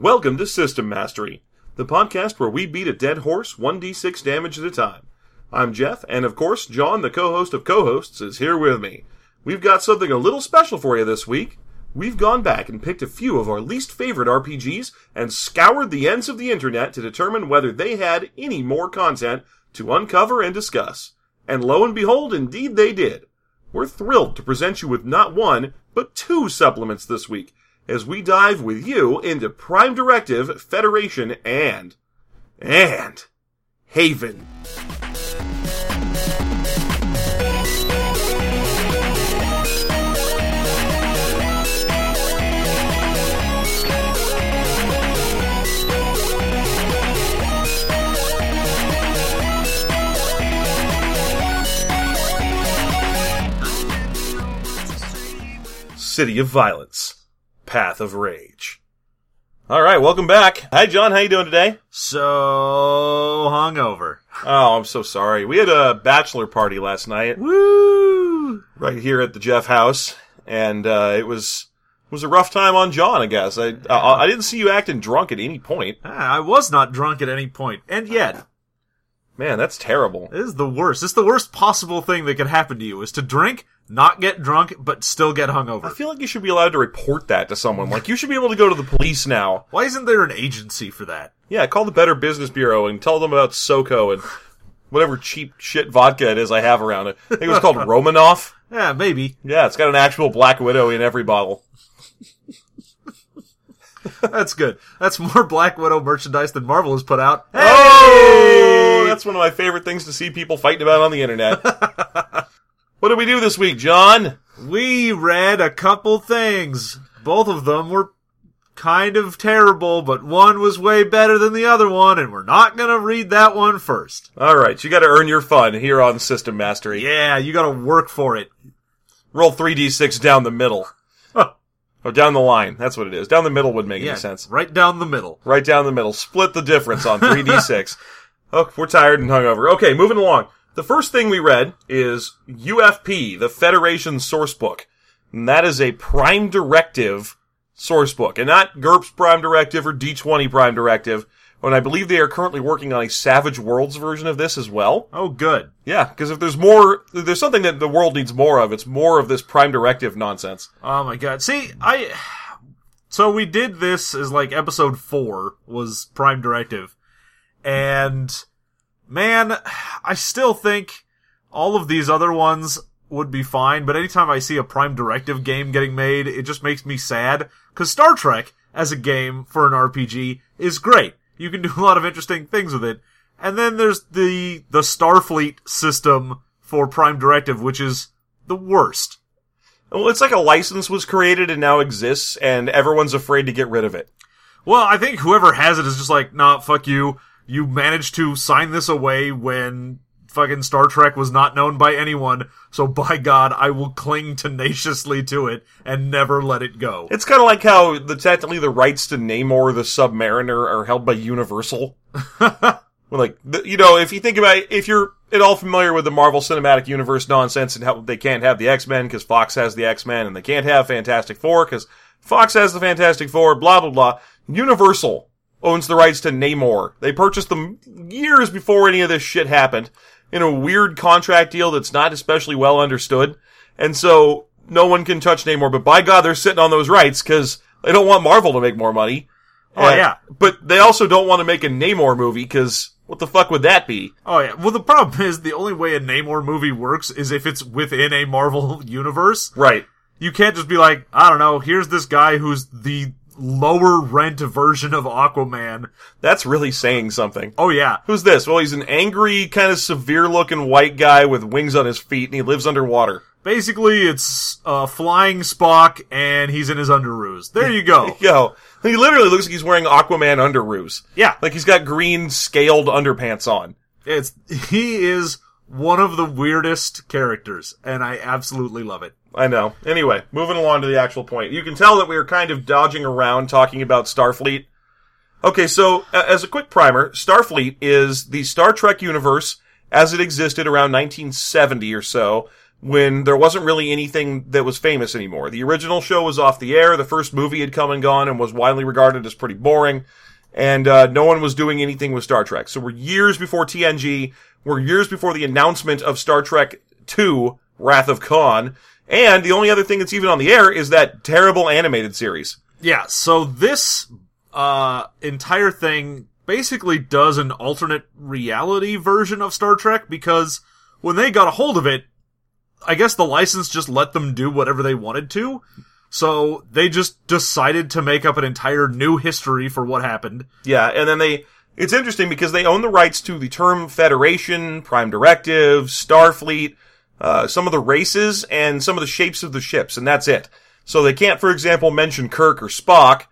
Welcome to System Mastery, the podcast where we beat a dead horse 1d6 damage at a time. I'm Jeff, and of course, John, the co host of co hosts, is here with me. We've got something a little special for you this week. We've gone back and picked a few of our least favorite RPGs and scoured the ends of the internet to determine whether they had any more content to uncover and discuss. And lo and behold, indeed they did. We're thrilled to present you with not one, but two supplements this week as we dive with you into Prime Directive, Federation, and. and. Haven. City of Violence. Path of Rage. All right, welcome back. Hi, John. How you doing today? So hungover. Oh, I'm so sorry. We had a bachelor party last night Woo! right here at the Jeff house, and uh, it was was a rough time on John. I guess I, I I didn't see you acting drunk at any point. Ah, I was not drunk at any point, and yet Man, that's terrible. It is the worst. It's the worst possible thing that could happen to you is to drink, not get drunk, but still get hungover. I feel like you should be allowed to report that to someone. Like you should be able to go to the police now. Why isn't there an agency for that? Yeah, call the Better Business Bureau and tell them about SoCo and whatever cheap shit vodka it is I have around it. I think it was called Romanoff. Yeah, maybe. Yeah, it's got an actual Black Widow in every bottle. That's good. That's more Black Widow merchandise than Marvel has put out. Oh, that's one of my favorite things to see people fighting about on the internet. what did we do this week, John? We read a couple things. Both of them were kind of terrible, but one was way better than the other one, and we're not gonna read that one first. All right, you got to earn your fun here on System Mastery. Yeah, you gotta work for it. Roll 3d6 down the middle. Or down the line. That's what it is. Down the middle would make Yeah, any sense. right down the middle. Right down the middle. Split the difference on 3d6. oh, we're tired and hungover. Okay, moving along. The first thing we read is UFP, the Federation Sourcebook. And that is a Prime Directive sourcebook. And not GURPS Prime Directive or D20 Prime Directive. And I believe they are currently working on a Savage Worlds version of this as well. Oh, good. Yeah, because if there's more, if there's something that the world needs more of, it's more of this Prime Directive nonsense. Oh my god. See, I. So we did this as like episode four was Prime Directive. And, man, I still think all of these other ones would be fine, but anytime I see a Prime Directive game getting made, it just makes me sad. Cause Star Trek, as a game for an RPG, is great. You can do a lot of interesting things with it. And then there's the, the Starfleet system for Prime Directive, which is the worst. Well, it's like a license was created and now exists, and everyone's afraid to get rid of it. Well, I think whoever has it is just like, nah, fuck you. You managed to sign this away when fucking Star Trek was not known by anyone, so by God, I will cling tenaciously to it and never let it go. It's kind of like how the technically the rights to Namor the Submariner are held by Universal. Like the, you know, if you think about it, if you're at all familiar with the Marvel Cinematic Universe nonsense and how they can't have the X Men because Fox has the X Men, and they can't have Fantastic Four because Fox has the Fantastic Four. Blah blah blah. Universal owns the rights to Namor. They purchased them years before any of this shit happened in a weird contract deal that's not especially well understood, and so no one can touch Namor. But by God, they're sitting on those rights because they don't want Marvel to make more money. Oh, And- yeah. But they also don't want to make a Namor movie because what the fuck would that be? Oh yeah. Well, the problem is the only way a Namor movie works is if it's within a Marvel universe. Right. You can't just be like, I don't know, here's this guy who's the lower rent version of Aquaman. That's really saying something. Oh yeah. Who's this? Well, he's an angry, kind of severe looking white guy with wings on his feet and he lives underwater. Basically, it's uh, flying Spock, and he's in his underoos. There you go. Yo, he literally looks like he's wearing Aquaman underoos. yeah, Like he's got green scaled underpants on. it's he is one of the weirdest characters, and I absolutely love it. I know. Anyway, moving along to the actual point. You can tell that we are kind of dodging around talking about Starfleet. Okay, so as a quick primer, Starfleet is the Star Trek universe as it existed around 1970 or so, when there wasn't really anything that was famous anymore. The original show was off the air. The first movie had come and gone and was widely regarded as pretty boring. And, uh, no one was doing anything with Star Trek. So we're years before TNG. We're years before the announcement of Star Trek 2, Wrath of Khan. And the only other thing that's even on the air is that terrible animated series. Yeah, so this uh entire thing basically does an alternate reality version of Star Trek because when they got a hold of it, I guess the license just let them do whatever they wanted to. So they just decided to make up an entire new history for what happened. Yeah, and then they, it's interesting because they own the rights to the term Federation, Prime Directive, Starfleet, uh, some of the races, and some of the shapes of the ships, and that's it. So they can't, for example, mention Kirk or Spock,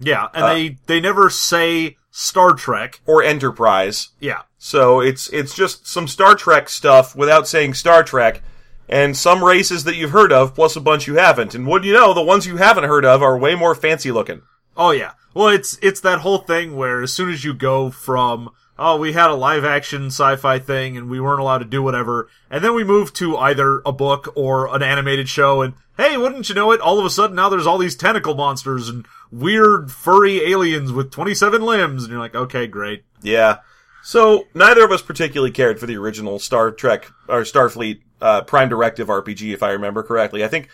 Yeah, and they they never say Star Trek. or Enterprise. Yeah. So it's, it's just some Star Trek stuff without saying Star Trek, and some races that you've heard of, plus a bunch you haven't. And what do you know, the ones you haven't heard of are way more fancy looking. Oh yeah. Well, it's it's that whole thing where as soon as you go from oh we had a live action sci-fi thing and we weren't allowed to do whatever, and then we moved to either a book or an animated show, and hey, wouldn't you know it? All of a sudden now there's all these tentacle monsters and weird furry aliens with 27 limbs, and you're like, okay, great. Yeah. So neither of us particularly cared for the original Star Trek or Starfleet uh, Prime Directive RPG, if I remember correctly. I think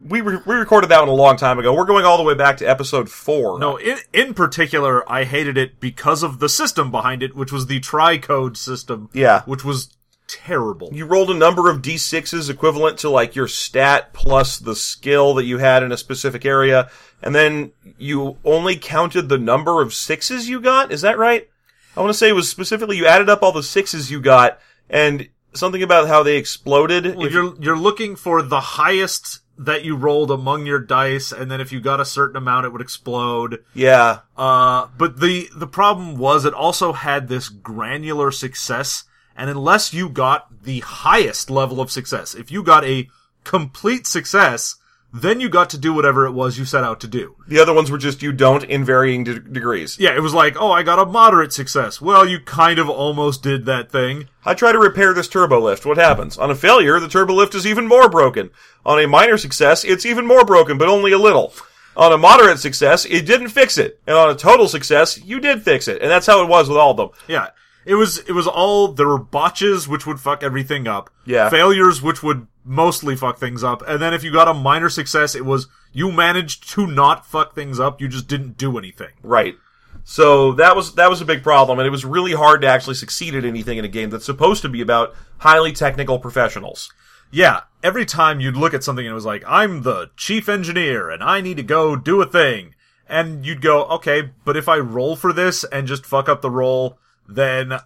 we re- we recorded that one a long time ago. We're going all the way back to episode four. No, in in particular, I hated it because of the system behind it, which was the tricode system. Yeah. which was terrible. you rolled a number of d6s equivalent to like your stat plus the skill that you had in a specific area, and then you only counted the number of sixes you got. Is that right? I want to say it was specifically you added up all the sixes you got, and something about how they exploded. Well, if you- you're you're looking for the highest that you rolled among your dice, and then if you got a certain amount, it would explode. yeah, Uh, but the the problem was it also had this granular success, and unless you got the highest level of success, if you got a complete success, then you got to do whatever it was you set out to do. the other ones were just you don't in varying de- degrees. Yeah, it was like, oh, I got a moderate success. Well, you kind of almost did that thing. I try to repair this turbo lift. What happens? On a failure, the turbo lift is even more broken. On a minor success, it's even more broken, but only a little. On a moderate success, it didn't fix it. And on a total success, you did fix it. And that's how it was with all of them. Yeah. It was, it was all, there were botches which would fuck everything up. Yeah. Failures which would mostly fuck things up. And then if you got a minor success, it was, you managed to not fuck things up, you just didn't do anything. Right. So that was that was a big problem, and it was really hard to actually succeed at anything in a game that's supposed to be about highly technical professionals. Yeah. Every time you'd look at something and it was like, I'm the chief engineer and I need to go do a thing. And you'd go, okay, but if I roll for this and just fuck up the roll, then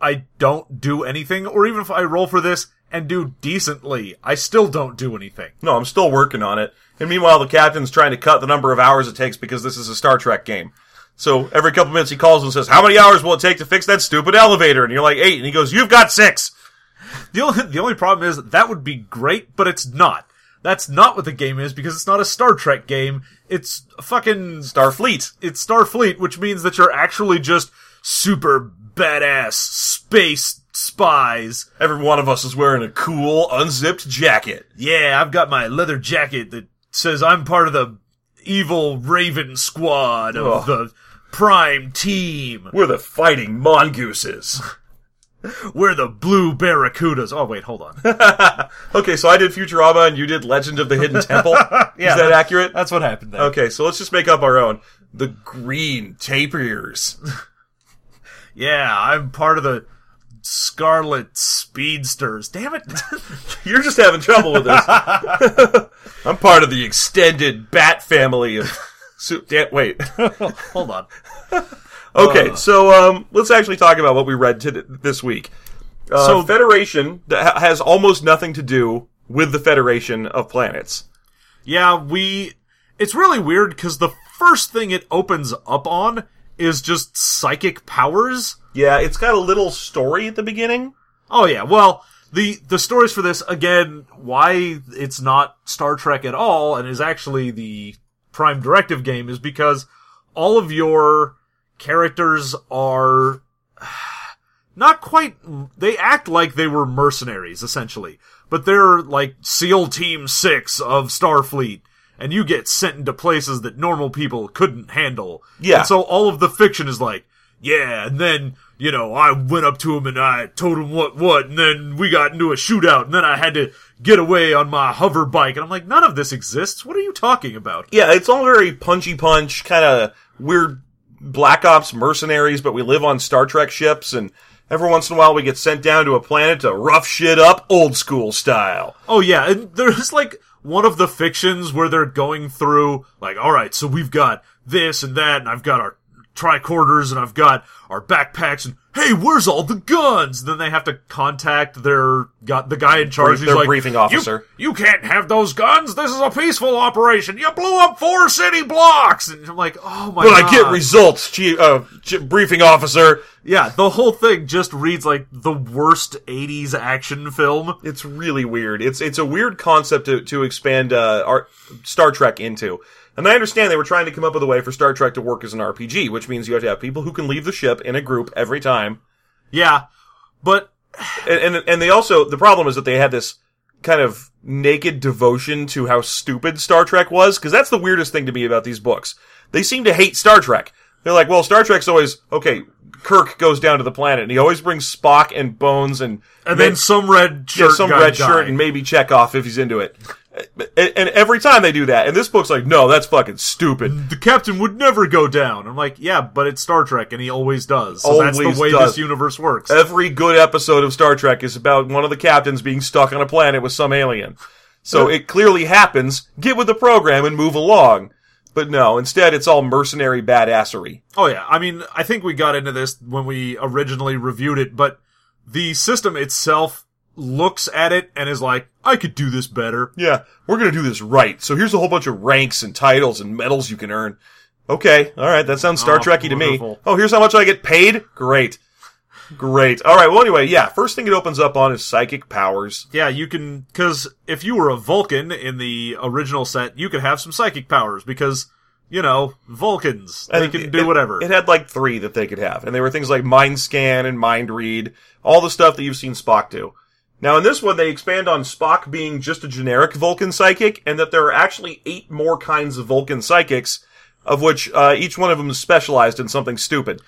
I don't do anything. Or even if I roll for this and do decently, I still don't do anything. No, I'm still working on it. And meanwhile, the captain's trying to cut the number of hours it takes because this is a Star Trek game. So every couple minutes he calls and says, "How many hours will it take to fix that stupid elevator?" And you're like, eight. And he goes, "You've got six. The only, the only problem is that would be great, but it's not. That's not what the game is because it's not a Star Trek game. It's fucking Starfleet. it's Starfleet, which means that you're actually just super badass space spies. Every one of us is wearing a cool unzipped jacket. Yeah, I've got my leather jacket that says I'm part of the evil Raven squad of Ugh. the Prime Team. We're the fighting mongooses. We're the Blue Barracudas. Oh wait, hold on. okay, so I did Futurama and you did Legend of the Hidden Temple. Yeah, is that accurate? That's what happened there. Okay, so let's just make up our own. The green tapirs. Yeah, I'm part of the Scarlet Speedsters. Damn it. You're just having trouble with this. I'm part of the extended bat family of. Su- da- wait. hold on. Okay, so um, let's actually talk about what we read to this week. Uh, So- Federation that ha- has almost nothing to do with the Federation of Planets. Yeah, we. It's really weird because the first thing it opens up on is just psychic powers. Yeah, it's got a little story at the beginning. Oh yeah, well, the the stories for this again, why it's not Star Trek at all and is actually the Prime Directive game is because all of your characters are not quite, they act like they were mercenaries, essentially. But they're like SEAL Team 6 of Starfleet. And you get sent into places that normal people couldn't handle. Yeah. And so all of the fiction is like, yeah, and then, you know, I went up to him and I told him what, what, and then we got into a shootout, and then I had to get away on my hover bike. And I'm like, none of this exists. What are you talking about? Yeah, it's all very punchy punch, kind of weird Black Ops mercenaries, but we live on Star Trek ships, and every once in a while we get sent down to a planet to rough shit up, old school style. Oh yeah, and there's like one of the fictions where they're going through like, all right, so we've got this and that, and I've got our tricorders, and I've got our backpacks, and hey, where's all the guns? Then they have to contact their got the guy in charge. Brief- their like, briefing officer." You, can't have those guns. This is a peaceful operation. You blew up four city blocks, and I'm like, oh my But god. I get results, chief, uh, briefing officer. yeah, the whole thing just reads like the worst '80s action film. It's really weird. It's it's a weird concept to to expand uh, our Star Trek into. And I understand they were trying to come up with a way for Star Trek to work as an RPG, which means you have to have people who can leave the ship in a group every time. Yeah, but And and, and they also the problem is that they had this kind of naked devotion to how stupid Star Trek was because that's the weirdest thing to me about these books. They seem to hate Star Trek. They're like, well, Star Trek's always okay. Kirk goes down to the planet and he always brings Spock and Bones and and then some red shirt, yeah, some red died. shirt and maybe Chekhov if he's into it. And, and every time they do that, and this book's like, no, that's fucking stupid. the captain would never go down. I'm like, yeah, but it's Star Trek, and he always does. So that's the way does. this universe works. Every good episode of Star Trek is about one of the captains being stuck on a planet with some alien. So it clearly happens. Get with the program and move along. But no, instead it's all mercenary badassery. oh yeah, I mean, I think we got into this when we originally reviewed it, but the system itself looks at it and is like, I could do this better. Yeah, we're gonna do this right. So here's a whole bunch of ranks and titles and medals you can earn. Okay, alright, that sounds Star Oh, Trekky to me. Oh, here's how much I get paid? Great. Great. Alright, well anyway, yeah, first thing it opens up on is psychic powers. Yeah, you can, cause if you were a Vulcan in the original set, you could have some psychic powers because, you know, Vulcans, they And can it- do whatever. It had like three that they could have, and they were things like mind scan and mind read, all the stuff that you've seen Spock do. Now in this one, they expand on Spock being just a generic Vulcan psychic, and that there are actually eight more kinds of Vulcan psychics, of which uh, each one of them is specialized in something stupid.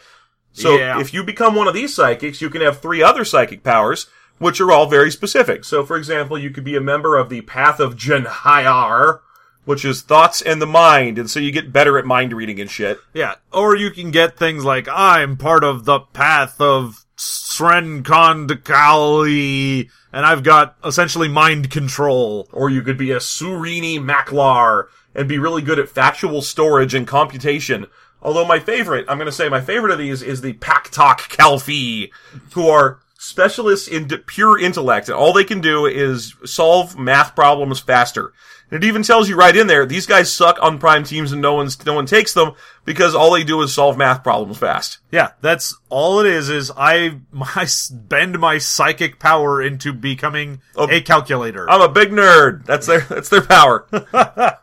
So Yeah. if you become one of these psychics, you can have three other psychic powers, which are all very specific. So for example, you could be a member of the Path of Jenhayar, which is thoughts and the mind, and so you get better at mind reading and shit. Yeah, or you can get things like I'm part of the path of Sren Kondakali, and I've got essentially mind control. Or you could be a Surini Maklar and be really good at factual storage and computation. Although my favorite, I'm going to say my favorite of these is the Paktok Kalfi, who are specialists in pure intellect, and all they can do is solve math problems faster. And it even tells you right in there, these guys suck on prime teams and no one's, no one takes them because all they do is solve math problems fast. Yeah, that's all it is. Is I my bend my psychic power into becoming a calculator. I'm a big nerd. That's their, that's their power.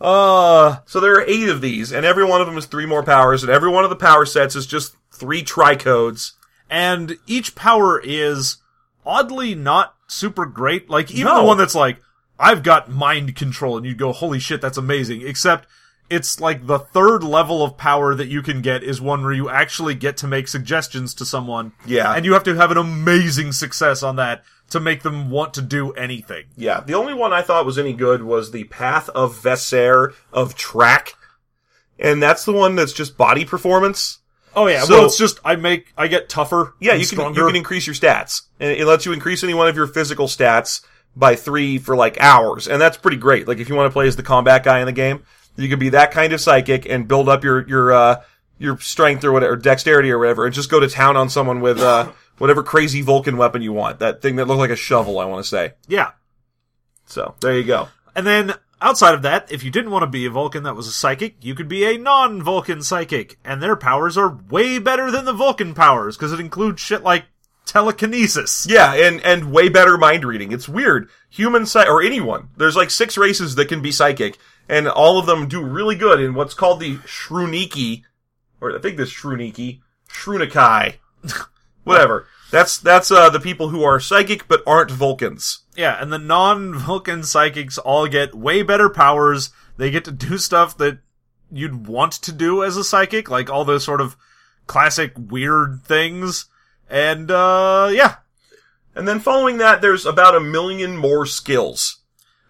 Uh, So there are eight of these, and every one of them is three more powers, and every one of the power sets is just three tricodes. and each power is oddly not super great. Like even No. the one that's like, I've got mind control, and you'd go, holy shit, that's amazing. Except it's like the third level of power that you can get is one where you actually get to make suggestions to someone. Yeah. And you have to have an amazing success on that to make them want to do anything. Yeah, the only one I thought was any good was the Path of Vesser of Track, and that's the one that's just body performance. Oh yeah, So- well it's just I make I get tougher. Yeah, you can stronger. you can increase your stats, and it lets you increase any one of your physical stats by three for like hours, and that's pretty great. Like if you want to play as the combat guy in the game, you could be that kind of psychic and build up your your uh your strength or whatever, or dexterity or whatever, and just go to town on someone with uh whatever crazy Vulcan weapon you want. That thing that looked like a shovel, I want to say. yeah. So there you go. And then outside of that, if you didn't want to be a Vulcan that was a psychic, you could be a non-Vulcan psychic, and their powers are way better than the Vulcan powers because it includes shit like telekinesis. Yeah, and and way better mind reading. It's weird. Human psy- or anyone. There's like six races that can be psychic, and all of them do really good in what's called the Shruniki, or I think this Shruniki, Shrunikai, Whatever. That's that's uh, the people who are psychic but aren't Vulcans. Yeah, and the non-Vulcan psychics all get way better powers. They get to do stuff that you'd want to do as a psychic, like all those sort of classic weird things. And uh yeah. And then following that, there's about a million more skills.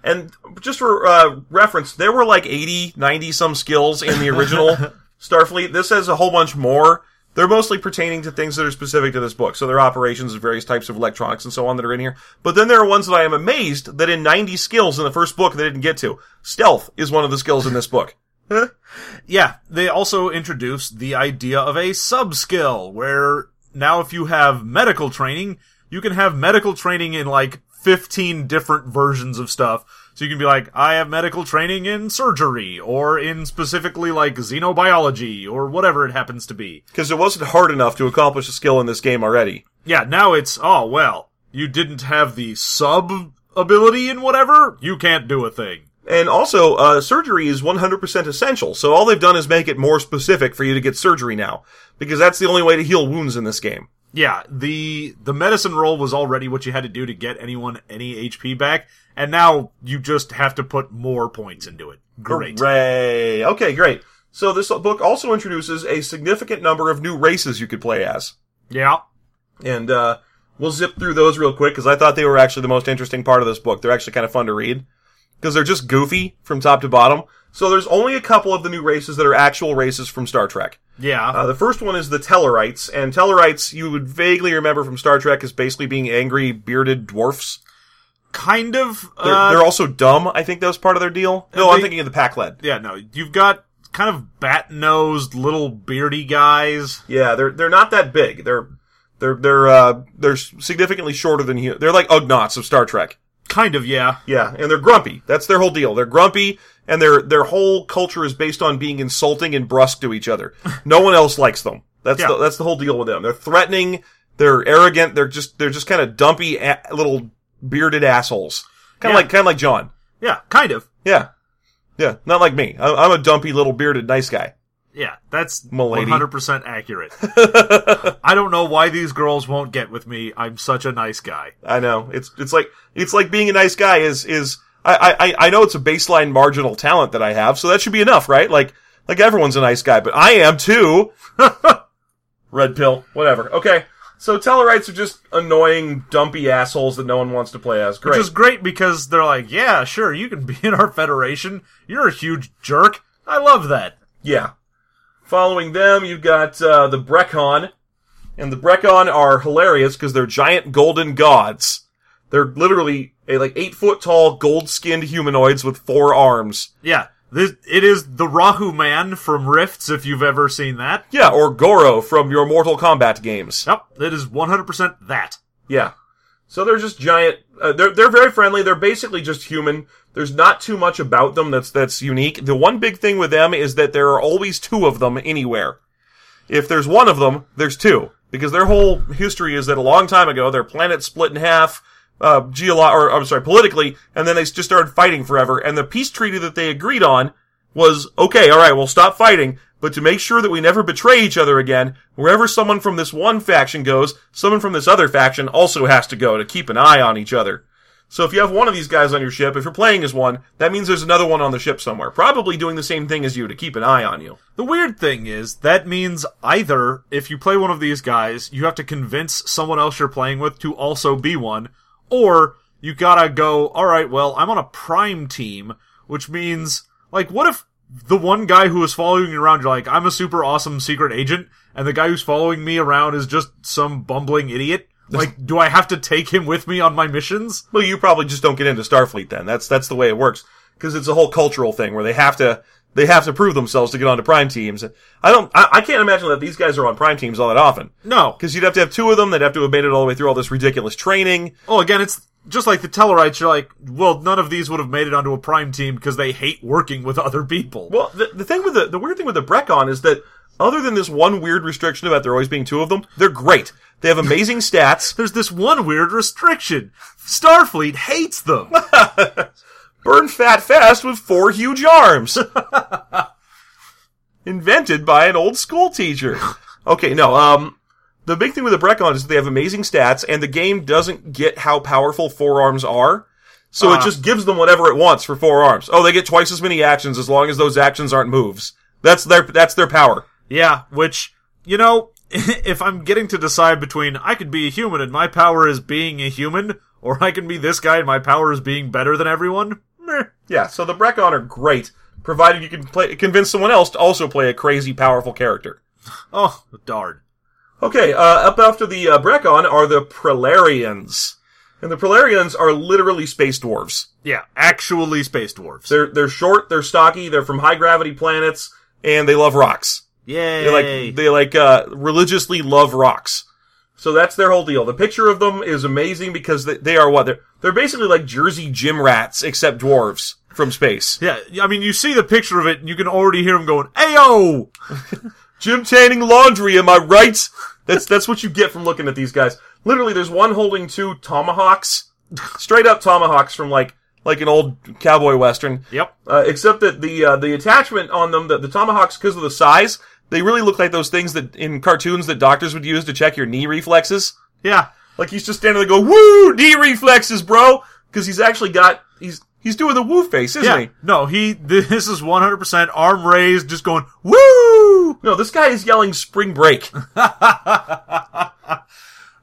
And just for uh, reference, there were like 80, 90 some skills in the original Starfleet. This has a whole bunch more. They're mostly pertaining to things that are specific to this book. So there are operations of various types of electronics and so on that are in here. But then there are ones that I am amazed that in 90 skills in the first book they didn't get to. Stealth is one of the skills in this book. Yeah, they also introduced the idea of a sub-skill, where now if you have medical training, you can have medical training in like 15 different versions of stuff. So you can be like, I have medical training in surgery, or in specifically like xenobiology, or whatever it happens to be. Because it wasn't hard enough to accomplish a skill in this game already. Yeah, now it's, oh well, you didn't have the sub ability in whatever, you can't do a thing. And also, uh, surgery is 100% essential. So all they've done is make it more specific for you to get surgery now. Because that's the only way to heal wounds in this game. Yeah, the the medicine roll was already what you had to do to get anyone any HP back, and now you just have to put more points into it. Great. Hooray. Okay, great. So this book also introduces a significant number of new races you could play as. Yeah. And, uh, we'll zip through those real quick because I thought they were actually the most interesting part of this book. They're actually kind of fun to read because they're just goofy from top to bottom. So there's only a couple of the new races that are actual races from Star Trek. Yeah. Uh, the first one is the Tellarites, and Tellarites you would vaguely remember from Star Trek as basically being angry, bearded dwarfs. kind of. They're, uh, they're also dumb. I think that was part of their deal. No, I'm thinking of the Pakled. yeah, no, you've got kind of bat nosed little beardy guys. Yeah, they're they're not that big. They're they're they're uh they're significantly shorter than you. They're like Ugnaughts of Star Trek. Kind of, yeah. Yeah, and they're grumpy. That's their whole deal. They're grumpy, and their their whole culture is based on being insulting and brusque to each other. No one else likes them. That's Yeah. the that's the whole deal with them. They're threatening. They're arrogant. They're just they're just kind of dumpy a- little bearded assholes. Kind of Yeah. like kind of like John. Yeah, kind of. Yeah, yeah. Not like me. I- I'm a dumpy little bearded nice guy. Yeah, that's Milady. 100% accurate. I don't know why these girls won't get with me. I'm such a nice guy. I know. It's it's like it's like being a nice guy is is I I I know it's a baseline marginal talent that I have, so that should be enough, right? Like like everyone's a nice guy, but I am too. Red pill, whatever. Okay. So Tellarites are just annoying, dumpy assholes that no one wants to play as. Great. Which is great because they're like, yeah, sure, you can be in our federation. You're a huge jerk. I love that. Yeah. Following them, you've got uh, the Brecon, and the Brecon are hilarious because they're giant golden gods. They're literally a like eight foot tall, gold skinned humanoids with four arms. Yeah, this, it is the Rahu Man from Rifts, if you've ever seen that. Yeah, or Goro from your Mortal Kombat games. Yep, it is 100% that. Yeah. So they're just giant. Uh, they're they're very friendly. They're basically just human. There's not too much about them that's that's unique. The one big thing with them is that there are always two of them anywhere. If there's one of them, there's two because their whole history is that a long time ago their planet split in half, uh, geolo- or I'm sorry, politically, and then they just started fighting forever. And the peace treaty that they agreed on was okay. All right, we'll stop fighting, but to make sure that we never betray each other again, wherever someone from this one faction goes, someone from this other faction also has to go to keep an eye on each other. So if you have one of these guys on your ship, if you're playing as one, that means there's another one on the ship somewhere, probably doing the same thing as you to keep an eye on you. The weird thing is, that means either, if you play one of these guys, you have to convince someone else you're playing with to also be one, or you gotta go, alright, well, I'm on a prime team, which means, like, what if the one guy who is following you around, you're like, I'm a super awesome secret agent, and the guy who's following me around is just some bumbling idiot? Like, do I have to take him with me on my missions? Well, you probably just don't get into Starfleet then. That's that's the way it works because it's a whole cultural thing where they have to they have to prove themselves to get onto prime teams. I don't I, I can't imagine that these guys are on prime teams all that often No. because you'd have to have two of them. They'd have to have made it all the way through all this ridiculous training. Oh, again, it's just like the Tellarites. You're like, well, none of these would have made it onto a prime team because they hate working with other people. Well, the, the thing with the the weird thing with the Brecon is that other than this one weird restriction about there always being two of them, they're great. They have amazing stats. There's this one weird restriction. Starfleet hates them. Burn fat fast with four huge arms. Invented by an old school teacher. Okay, no, um, the big thing with the Brecon is they have amazing stats, and the game doesn't get how powerful forearms are. So it Ah. just gives them whatever it wants for forearms. Oh, they get twice as many actions as long as those actions aren't moves. That's their that's their power. Yeah, which, you know, if I'm getting to decide between I could be a human and my power is being a human, or I can be this guy and my power is being better than everyone, meh. Yeah, so the Brecon are great, provided you can play convince someone else to also play a crazy powerful character. Oh, darn. Okay, uh, up after the uh, Brecon are the Prelarians. And the Prelarians are literally space dwarves. Yeah, actually space dwarves. They're they're short, they're stocky, they're from high gravity planets, and they love rocks. Yay. They like they like uh, religiously love rocks. So that's their whole deal. The picture of them is amazing because they, they are what they're they're basically like Jersey gym rats except dwarves from space. yeah, I mean, you see the picture of it and you can already hear them going, Ayo! Gym tanning laundry, am I right? That's that's what you get from looking at these guys. Literally, there's one holding two tomahawks, straight up tomahawks from like like an old cowboy western. Yep. Uh, except that the uh, the attachment on them, the, the tomahawks, because of the size, they really look like those things that in cartoons that doctors would use to check your knee reflexes. Yeah. Like he's just standing there, go woo knee reflexes, bro, because he's actually got he's he's doing the woo face, isn't Yeah. he? No, he, this is 100% arm raised, just going, woo! No, this guy is yelling spring break.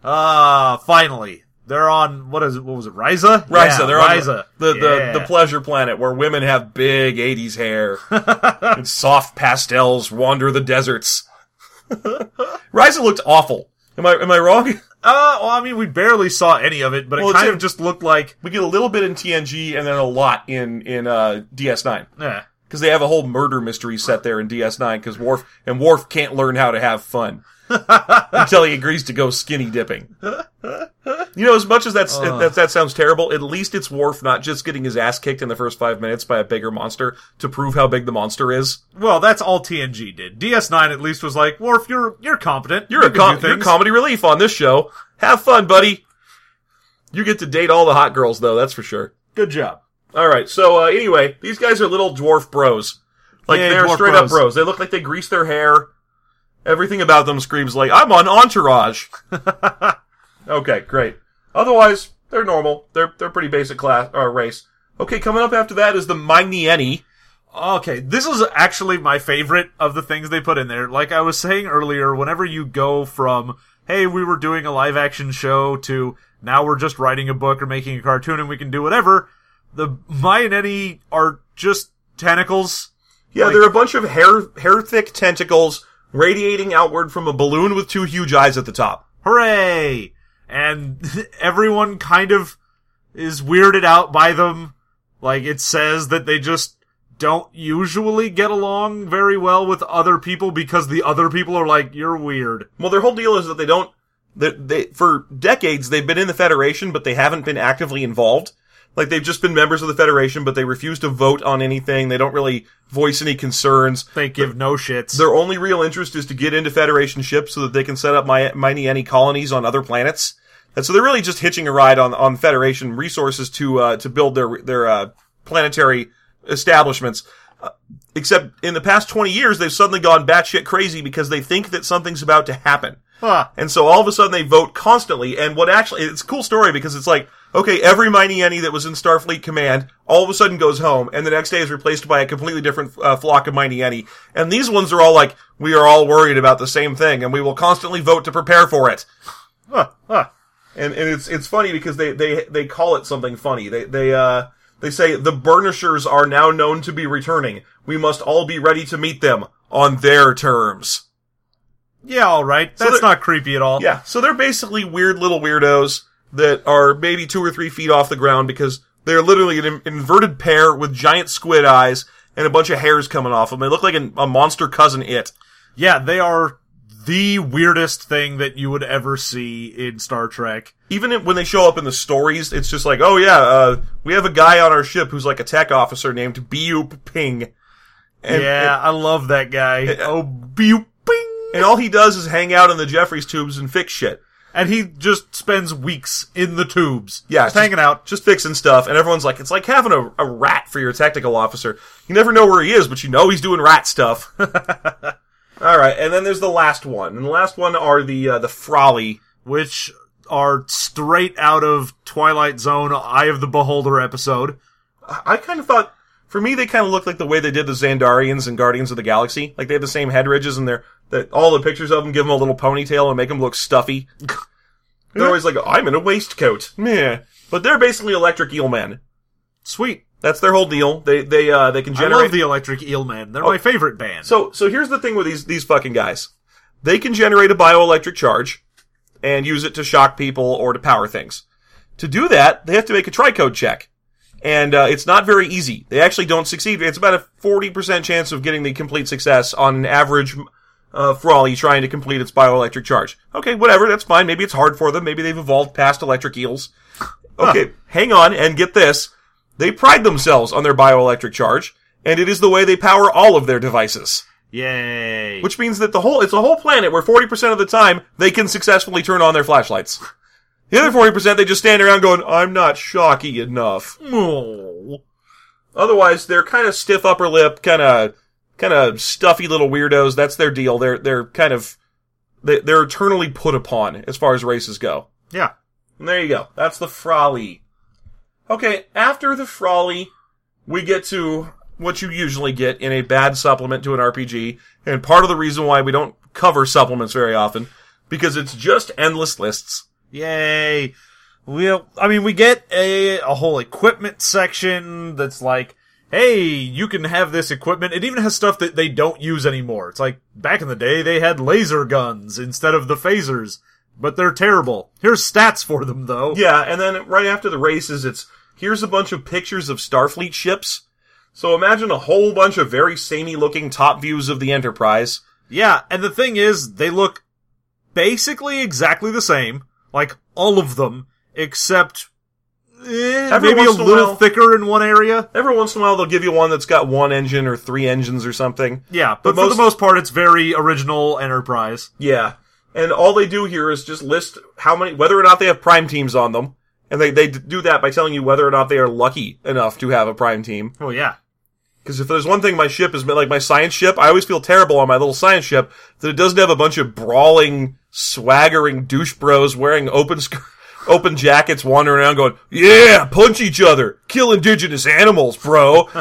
Ah, finally. They're on, what is it, what was it, Risa? Risa, Yeah, they're on the the, Yeah. the the pleasure planet where women have big '80s hair and soft pastels wander the deserts. Risa looked awful. Am I am I wrong? Uh, well, I mean, we barely saw any of it, but it Well, it's kind of just looked like, We get a little bit in TNG and then a lot in in uh, DS9 eh. because they have a whole murder mystery set there in DS9 because Worf and Worf can't learn how to have fun until he agrees to go skinny dipping. You know, as much as that's that, that sounds terrible, at least it's Worf not just getting his ass kicked in the first five minutes by a bigger monster to prove how big the monster is. Well, that's all TNG did. DS9 at least was like, Worf, you're, you're competent. You're You a com- you're comedy relief on this show. Have fun, buddy. You get to date all the hot girls, though. That's for sure. Good job. All right. So uh, anyway, these guys are little dwarf bros. Like Yeah, they're straight up bros. bros. They look like they grease their hair. Everything about them screams like I'm on Entourage. okay, great. Otherwise, they're normal. They're they're pretty basic class or race. Okay, coming up after that is the Magnieni. Okay, this is actually my favorite of the things they put in there. Like I was saying earlier, whenever you go from, hey, we were doing a live action show to now we're just writing a book or making a cartoon and we can do whatever, the Mayaneti are just tentacles. Yeah, Like- they're a bunch of hair hair thick tentacles radiating outward from a balloon with two huge eyes at the top. Hooray! And everyone kind of is weirded out by them. Like it says that they just don't usually get along very well with other people because the other people are like, you're weird. Well, their whole deal is that they don't. That they for decades they've been in the Federation, but they haven't been actively involved. Like they've just been members of the Federation, but they refuse to vote on anything. They don't really voice any concerns. They give no shits. Their only real interest is to get into Federation ships so that they can set up my mighty any colonies on other planets. And so they're really just hitching a ride on on Federation resources to uh, to build their their uh, planetary establishments. Uh, except in the past twenty years, they've suddenly gone batshit crazy because they think that something's about to happen. Huh. And so all of a sudden they vote constantly. And what actually, it's a cool story because it's like, okay, every mighty any that was in Starfleet Command all of a sudden goes home and the next day is replaced by a completely different uh, flock of mighty any. And these ones are all like, we are all worried about the same thing and we will constantly vote to prepare for it. Huh. Huh. And, and it's, it's funny because they, they, they call it something funny. They, they, uh, they say the burnishers are now known to be returning. We must all be ready to meet them on their terms. Yeah, alright. That's they're- not creepy at all. Yeah, so they're basically weird little weirdos that are maybe two or three feet off the ground because they're literally an inverted pear with giant squid eyes and a bunch of hairs coming off them. They look like an, a monster cousin it. Yeah, they are the weirdest thing that you would ever see in Star Trek. Even if- when they show up in the stories, it's just like, oh yeah, uh, we have a guy on our ship who's like a tech officer named Biup Ping. And, yeah, I love that guy. oh, beep, bing. and all he does is hang out in the Jefferies tubes and fix shit. And he just spends weeks in the tubes. Yeah, just hanging out. just fixing stuff, and everyone's like, it's like having a, a rat for your technical officer. You never know where he is, but you know he's doing rat stuff. All right, and then there's the last one, and the last one are the uh, the Frolly. which are straight out of Twilight Zone Eye of the Beholder episode. I I kind of thought, for me, they kind of look like the way they did the Xandarians and Guardians of the Galaxy. Like they had the same head ridges, and they're that all the pictures of them give them a little ponytail and make them look stuffy. they're always like, "I'm in a waistcoat," meh. But they're basically electric eel men. Sweet. That's their whole deal. They they uh they can I generate love the Electric Eel Man. They're my favorite band. So, so here's the thing with these these fucking guys. They can generate a bioelectric charge and use it to shock people or to power things. To do that, they have to make a tricode check, and uh, it's not very easy. They actually don't succeed. It's about a forty percent chance of getting the complete success on an average uh, Frawley trying to complete its bioelectric charge. Okay, whatever, that's fine. Maybe it's hard for them. Maybe they've evolved past electric eels. Okay, hang on and get this. They pride themselves on their bioelectric charge, and it is the way they power all of their devices. Yay. Which means that the whole, it's a whole planet where 40% of the time they can successfully turn on their flashlights. The other 40% they just stand around going, I'm not shocky enough. Oh. Otherwise, they're kind of stiff upper lip, kind of, kind of stuffy little weirdos. That's their deal. They're, they're kind of, they, they're eternally put upon as far as races go. Yeah. And there you go. That's the Frolly. Okay, after the Frolly, we get to what you usually get in a bad supplement to an RPG, and part of the reason why we don't cover supplements very often, because it's just endless lists. Yay. We'll, I mean, we get a, a whole equipment section that's like, hey, you can have this equipment. It even has stuff that they don't use anymore. It's like, back in the day, they had laser guns instead of the phasers, but they're terrible. Here's stats for them, though. Yeah, and then right after the races, it's here's a bunch of pictures of Starfleet ships. So imagine a whole bunch of very samey looking top views of the Enterprise. Yeah, and the thing is, they look basically exactly the same, like all of them, except eh, Every maybe a in a little while- thicker in one area. Every once in a while, they'll give you one that's got one engine or three engines or something. Yeah, But but, for the most part, it's very original Enterprise. Yeah. And all they do here is just list how many, whether or not they have prime teams on them. And they, they do that by telling you whether or not they are lucky enough to have a prime team. Oh yeah, Because if there's one thing my ship is, like my science ship, I always feel terrible on my little science ship that it doesn't have a bunch of brawling, swaggering douche bros wearing open sk- open jackets wandering around going, yeah, punch each other, kill indigenous animals, bro.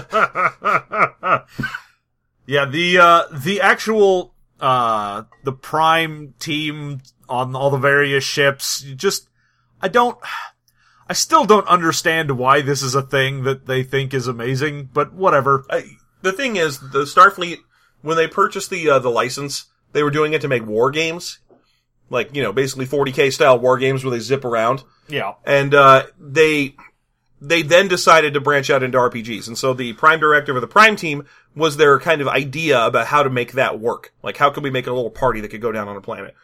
yeah. The uh, the actual uh, the Prime team on all the various ships. you Just I don't. I still don't understand why this is a thing that they think is amazing, but whatever. I, the thing is, the Starfleet, when they purchased the uh, the license, they were doing it to make war games, like you know, basically 40k style war games where they zip around, Yeah. and uh, they they then decided to branch out into RPGs, and so the Prime Directive of the Prime team was their kind of idea about how to make that work. Like, how could we make a little party that could go down on a planet?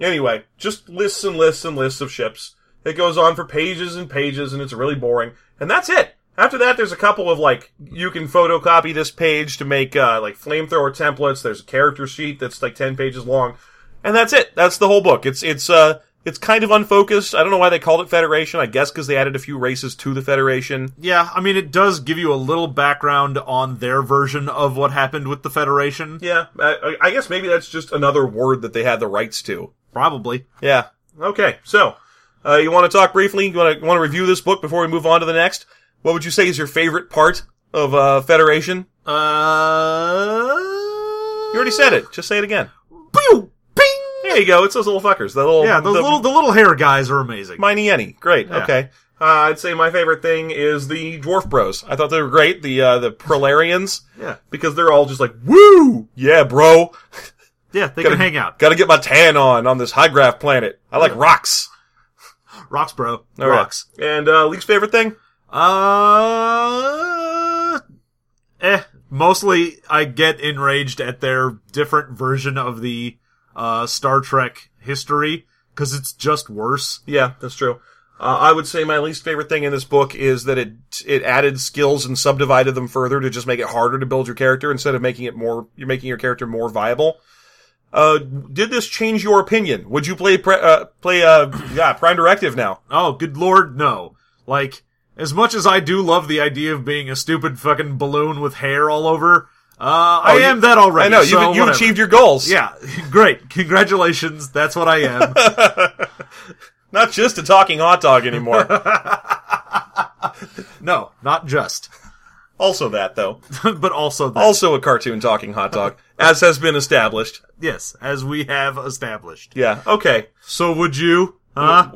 Anyway, just lists and lists and lists of ships. It goes on for pages and pages, and it's really boring. And that's it. After that, there's a couple of like you can photocopy this page to make uh, like flamethrower templates. There's a character sheet that's like ten pages long, and that's it. That's the whole book. It's it's uh it's kind of unfocused. I don't know why they called it Federation. I guess because they added a few races to the Federation. Yeah, I mean, it does give you a little background on their version of what happened with the Federation. Yeah, I, I guess maybe that's just another word that they had the rights to. Probably. Yeah. Okay. So, uh, you want to talk briefly? You want to want to review this book before we move on to the next? What would you say is your favorite part of uh, Federation? Uh. You already said it. Just say it again. Pew! Ping! There you go. It's those little fuckers. The little Yeah, those the little the little hair guys are amazing. Miney Yenny. Great. Yeah. Okay. Uh, I'd say my favorite thing is the dwarf bros. I thought they were great. The uh, the Prolarians yeah, because they're all just like woo, yeah, bro. yeah, they Gotta- can hang out. Got to get my tan on on this high graph planet. I like rocks. Rocks, bro. All right. Rocks. And uh, least favorite thing? Uh, eh. Mostly, I get enraged at their different version of the uh, Star Trek history because it's just worse. Yeah, that's true. Uh, I would say my least favorite thing in this book is that it it added skills and subdivided them further to just make it harder to build your character instead of making it more. You're making your character more viable. Uh, did this change your opinion? Would you play pre- uh, play uh yeah Prime Directive now? Oh, good lord, no. Like, as much as I do love the idea of being a stupid fucking balloon with hair all over, Uh, I you- am that already. I know you so you whatever. achieved your goals. Yeah, great. Congratulations. That's what I am. not just a talking hot dog anymore. no, not just, also that though. but also that. Also a cartoon talking hot dog, as has been established. yes, as we have established. Yeah. Okay. So would you? Huh?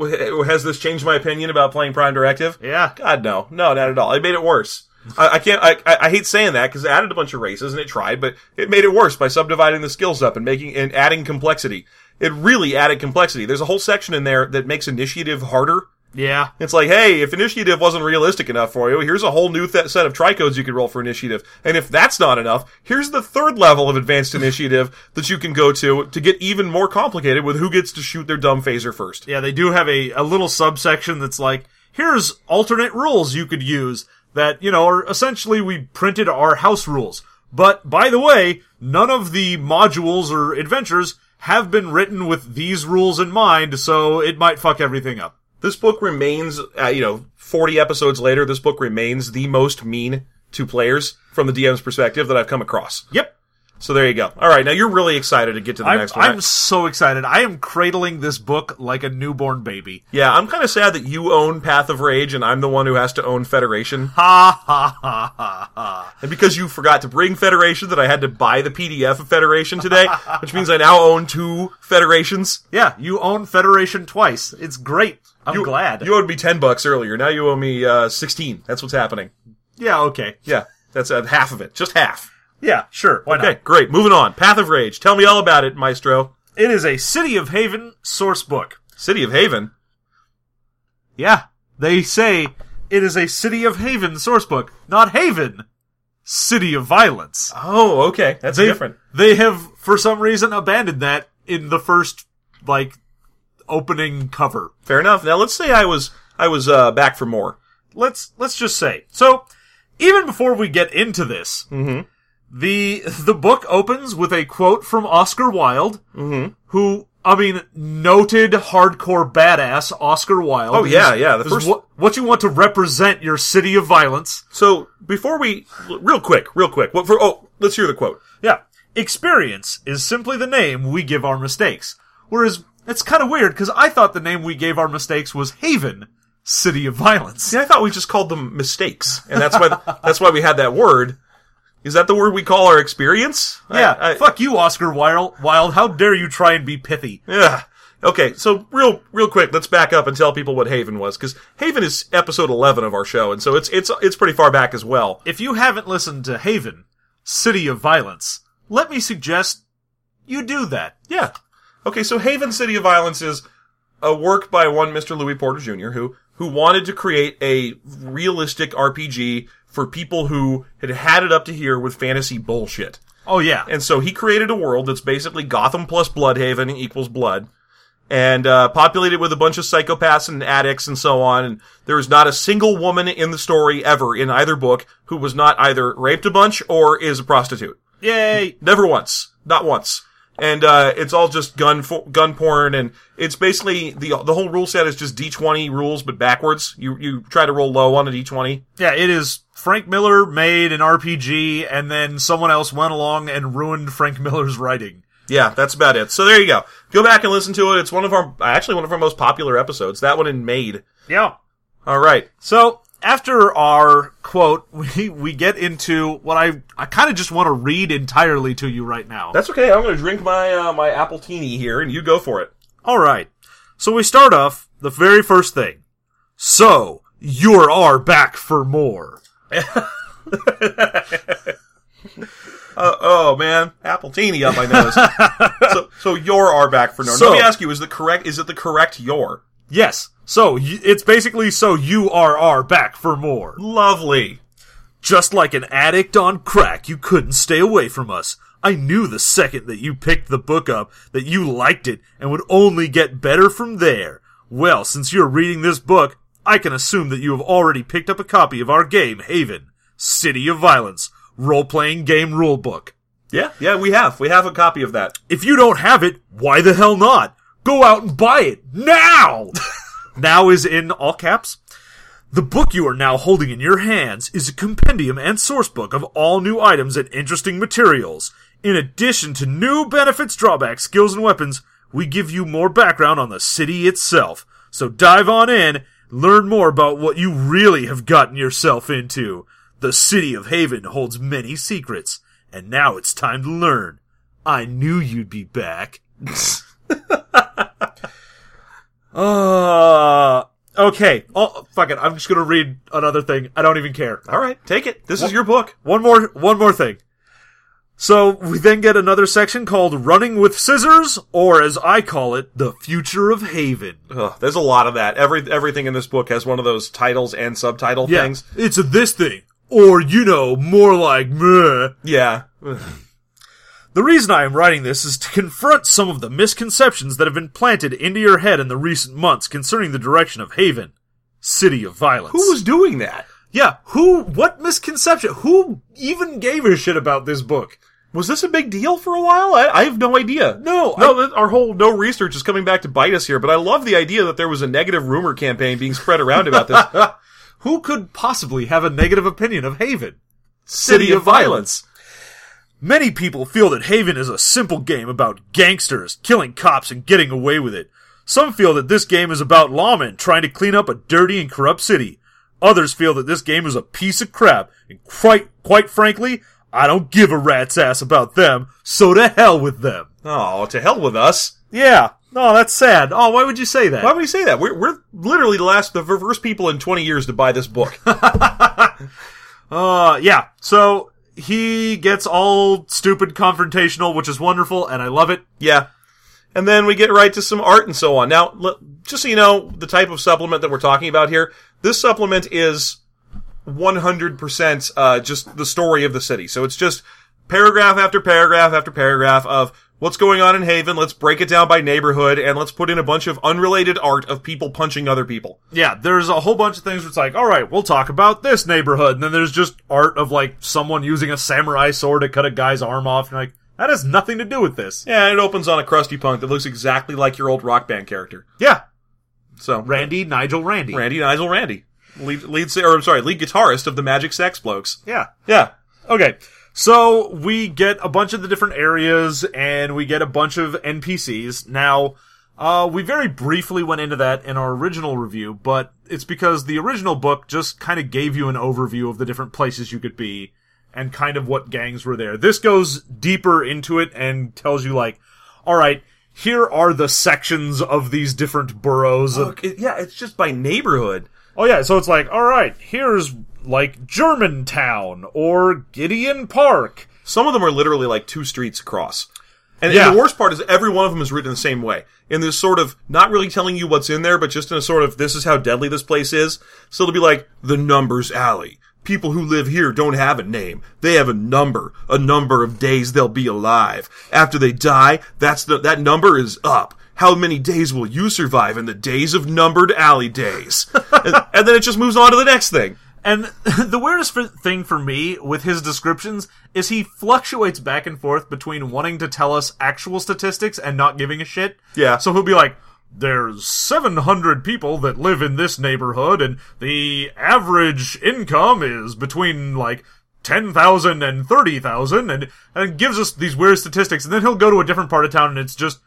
Has this changed my opinion about playing Prime Directive? Yeah. God, no, no, not at all. It made it worse. I, I can't. I, I hate saying that because it added a bunch of races and it tried, but it made it worse by subdividing the skills up and making and adding complexity. It really added complexity. There's a whole section in there that makes initiative harder. Yeah. It's like, hey, if initiative wasn't realistic enough for you, here's a whole new th- set of tricodes you could roll for initiative. And if that's not enough, here's the third level of advanced initiative that you can go to to get even more complicated with who gets to shoot their dumb phaser first. Yeah, they do have a, a little subsection that's like, here's alternate rules you could use that, you know, are essentially we printed our house rules. But, by the way, none of the modules or adventures have been written with these rules in mind, so it might fuck everything up. This book remains, uh, you know, 40 episodes later, this book remains the most mean to players from the DM's perspective that I've come across. Yep. So there you go. All right, now you're really excited to get to the I'm, next one. I'm so excited. I am cradling this book like a newborn baby. yeah, I'm kind of sad that you own Path of Rage and I'm the one who has to own Federation. Ha ha ha ha ha. And because you forgot to bring Federation, that I had to buy the PDF of Federation today, which means I now own two Federations. Yeah, you own Federation twice. It's great. I'm You, glad. You owed me 10 bucks earlier. Now you owe me, uh, 16. That's what's happening. yeah, okay. Yeah. That's uh, half of it. Just half. Yeah, sure. Why not? Okay, not? great. Moving on. Path of Rage. Tell me all about it, Maestro. It is a City of Haven source book. City of Haven. Yeah, they say it is a City of Haven source book, not Haven. City of Violence. Oh, okay. That's They, different. They have, for some reason, abandoned that in the first, like, opening cover. Fair enough. Now let's say I was I was uh, back for more. let's let's just say so even before we get into this the the book opens with a quote from oscar wilde mm-hmm. who i mean noted hardcore badass oscar wilde Oh, yeah, yeah, the first- what, what you want to represent your city of violence So before we, real quick, real quick. What for? Oh, let's hear the quote. yeah experience is simply the name we give our mistakes whereas it's kind of weird because i thought the name we gave our mistakes was haven city of violence See, I thought we just called them mistakes, and that's why that's why we had that word. Is that the word we call our experience? I- yeah I- fuck you oscar wilde Wilde. how dare you try and be pithy Yeah. Okay, so real, real quick, let's back up and tell people what Haven was, because Haven is episode eleven of our show, and so it's it's it's pretty far back as well. If you haven't listened to Haven, City of Violence, let me suggest you do that. Yeah. Okay, so Haven City of Violence is a work by one Mr. Louis Porter Jr. who who wanted to create a realistic RPG for people who had had it up to here with fantasy bullshit. Oh yeah. And so he created a world that's basically Gotham plus Blüdhaven equals blood. And uh, populated with a bunch of psychopaths and addicts and so on. And there is not a single woman in the story ever in either book who was not either raped a bunch or is a prostitute. Yay. Never once. Not once. And uh, it's all just gun fo- gun porn, and it's basically the the whole rule set is just D twenty rules, but backwards. You you try to roll low on a D twenty. Yeah, it is Frank Miller made an RPG and then someone else went along and ruined Frank Miller's writing. Yeah, that's about it. So there you go. Go back and listen to it. It's one of our actually one of our most popular episodes. That one in Made. Yeah. All right. So after our quote, we we get into what I I kind of just want to read entirely to you right now. That's okay. I'm going to drink my uh, my appletini here, and you go for it. All right. So we start off the very first thing. So you are back for more. Uh, oh man, appletini up my nose. so so your are back for more. So- Let me ask you: Is the correct? Is it the correct your? Yes. So it's basically so you are are back for more. Lovely. Just like an addict on crack, you couldn't stay away from us. I knew the second that you picked the book up that you liked it and would only get better from there. Well, since you're reading this book, I can assume that you have already picked up a copy of our game, Haven, City of Violence, role-playing game rulebook. Yeah, yeah, we have. We have a copy of that. If you don't have it, why the hell not? Go out and buy it now! now is in all caps. The book you are now holding in your hands is a compendium and sourcebook of all new items and interesting materials. In addition to new benefits, drawbacks, skills, and weapons, we give you more background on the city itself. So dive on in, learn more about what you really have gotten yourself into. The city of Haven holds many secrets, and now it's time to learn. I knew you'd be back. uh, okay. Oh, fuck it. I'm just gonna read another thing. I don't even care. All right, take it. This is your book. One more, one more thing. So we then get another section called "Running with Scissors," or as I call it, "The Future of Haven." Ugh, there's a lot of that. Every everything in this book has one of those titles and subtitle Yeah, things. it's this thing, or you know, more like meh. Yeah. The reason I am writing this is to confront some of the misconceptions that have been planted into your head in the recent months concerning the direction of Haven, City of Violence. Who was doing that? Yeah, who? What misconception? Who even gave a shit about this book? Was this a big deal for a while? I, I have no idea. No, no. that our whole no research is coming back to bite us here. But I love the idea that there was a negative rumor campaign being spread around about this Who could possibly have a negative opinion of Haven? city of violence. Many people feel that Haven is a simple game about gangsters, killing cops, and getting away with it. Some feel that this game is about lawmen trying to clean up a dirty and corrupt city. Others feel that this game is a piece of crap, and quite, quite frankly, I don't give a rat's ass about them, so to hell with them. Oh, to hell with us! Yeah. Oh, that's sad. Oh, why would you say that? Why would you say that? We're we're literally the last, the first people in twenty years to buy this book. Uh, yeah. So he gets all stupid confrontational, which is wonderful, and I love it. Yeah. And then we get right to some art and so on. Now, just so you know, the type of supplement that we're talking about here, this supplement is 100% uh, just the story of the city. So it's just paragraph after paragraph after paragraph of what's going on in Haven. Let's break it down by neighborhood and let's put in a bunch of unrelated art of people punching other people. Yeah, there's a whole bunch of things where it's like, all right, we'll talk about this neighborhood, and then there's just art of like someone using a samurai sword to cut a guy's arm off, and like, that has nothing to do with this. Yeah, and it opens on a crusty punk that looks exactly like your old rock band character. Yeah, So, Randy, Nigel, Randy. Randy Nigel Randy. Lead, lead, or I'm sorry, lead guitarist of the Magic Sex Blokes. Yeah. Yeah. Okay. So we get a bunch of the different areas and we get a bunch of NPCs. Now, uh, we very briefly went into that in our original review, but it's because the original book just kind of gave you an overview of the different places you could be and kind of what gangs were there. This goes deeper into it and tells you like, alright, here are the sections of these different boroughs of it- yeah, it's just by neighborhood. Oh yeah, so it's like, all right, here's like Germantown or Gideon Park. Some of them are literally like two streets across. And, and the worst part is every one of them is written the same way. In this sort of, not really telling you what's in there, but just in a sort of, this is how deadly this place is. So it'll be like, the Numbers Alley. People who live here don't have a name. They have a number. A number of days they'll be alive. After they die, that's the, that number is up. How many days will you survive in the days of numbered alley days? and, and then it just moves on to the next thing. And the weirdest thing for me with his descriptions is he fluctuates back and forth between wanting to tell us actual statistics and not giving a shit. Yeah. So he'll be like, there's 700 people that live in this neighborhood and the average income is between like 10,000 and 30,000 and, and gives us these weird statistics. And then he'll go to a different part of town and it's just,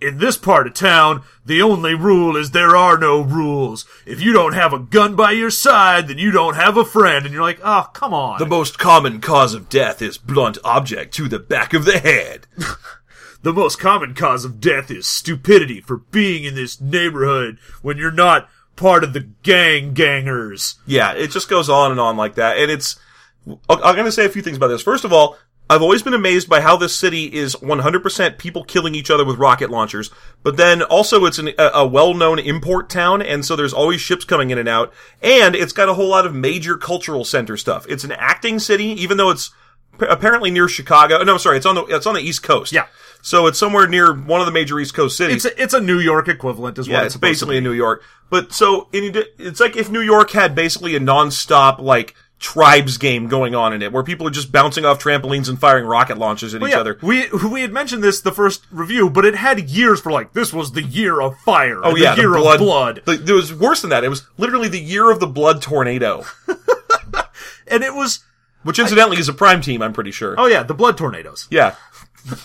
in this part of town, the only rule is there are no rules. If you don't have a gun by your side, then you don't have a friend. And you're like, oh, come on. The most common cause of death is blunt object to the back of the head. The most common cause of death is stupidity for being in this neighborhood when you're not part of the gang gangers. Yeah, it just goes on and on like that. And it's, I'm going to say a few things about this. First of all, I've always been amazed by how this city is 100% people killing each other with rocket launchers. But then also it's an, a, a well-known import town, and so there's always ships coming in and out. And it's got a whole lot of major cultural center stuff. It's an acting city, even though it's p- apparently near Chicago. No, I'm sorry, it's on the it's on the East Coast. Yeah. So it's somewhere near one of the major East Coast cities. It's a, it's a New York equivalent, is Yeah, what it's it's, basically in. New York. But so in, it's like if New York had basically a non-stop like tribes game going on in it, where people are just bouncing off trampolines and firing rocket launches at Well, each yeah, other. we we had mentioned this the first review, but it had years for like this was the year of fire. Oh yeah, the year of blood, The, there was worse than that. It was literally the year of the blood tornado, and it was which incidentally is a prime team. I'm pretty sure. oh yeah, the blood tornadoes. Yeah,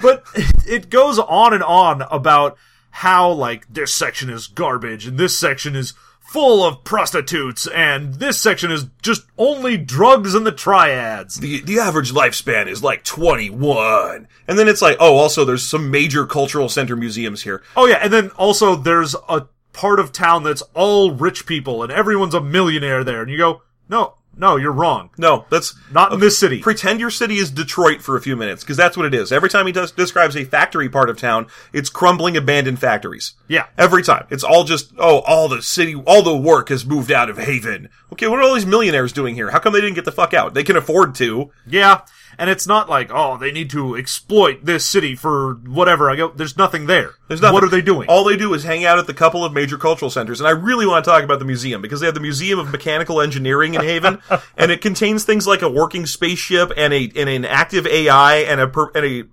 But it goes on and on about how like this section is garbage and this section is full of prostitutes and this section is just only drugs and the triads. the the average lifespan is like 21, and then it's like, oh, also there's some major cultural center museums here. Oh yeah, and then also there's a part of town that's all rich people and everyone's a millionaire there and you go, "No, no, you're wrong. No, that's Not in this city." pretend your city is Detroit for a few minutes because that's what it is. Every time he does, describes a factory part of town, it's crumbling abandoned factories. Yeah. Every time. It's all just, oh, all the city, all the work has moved out of Haven. Okay, what are all these millionaires doing here? How come they didn't get the fuck out? They can afford to. Yeah, and it's not like, "Oh, they need to exploit this city for whatever." I go, "There's nothing there. There's nothing. What are they doing?" All they do is hang out at the couple of major cultural centers. And I really want to talk about the museum because they have the Museum of Mechanical Engineering in Haven, and it contains things like a working spaceship and a and an active AI and a per, and a,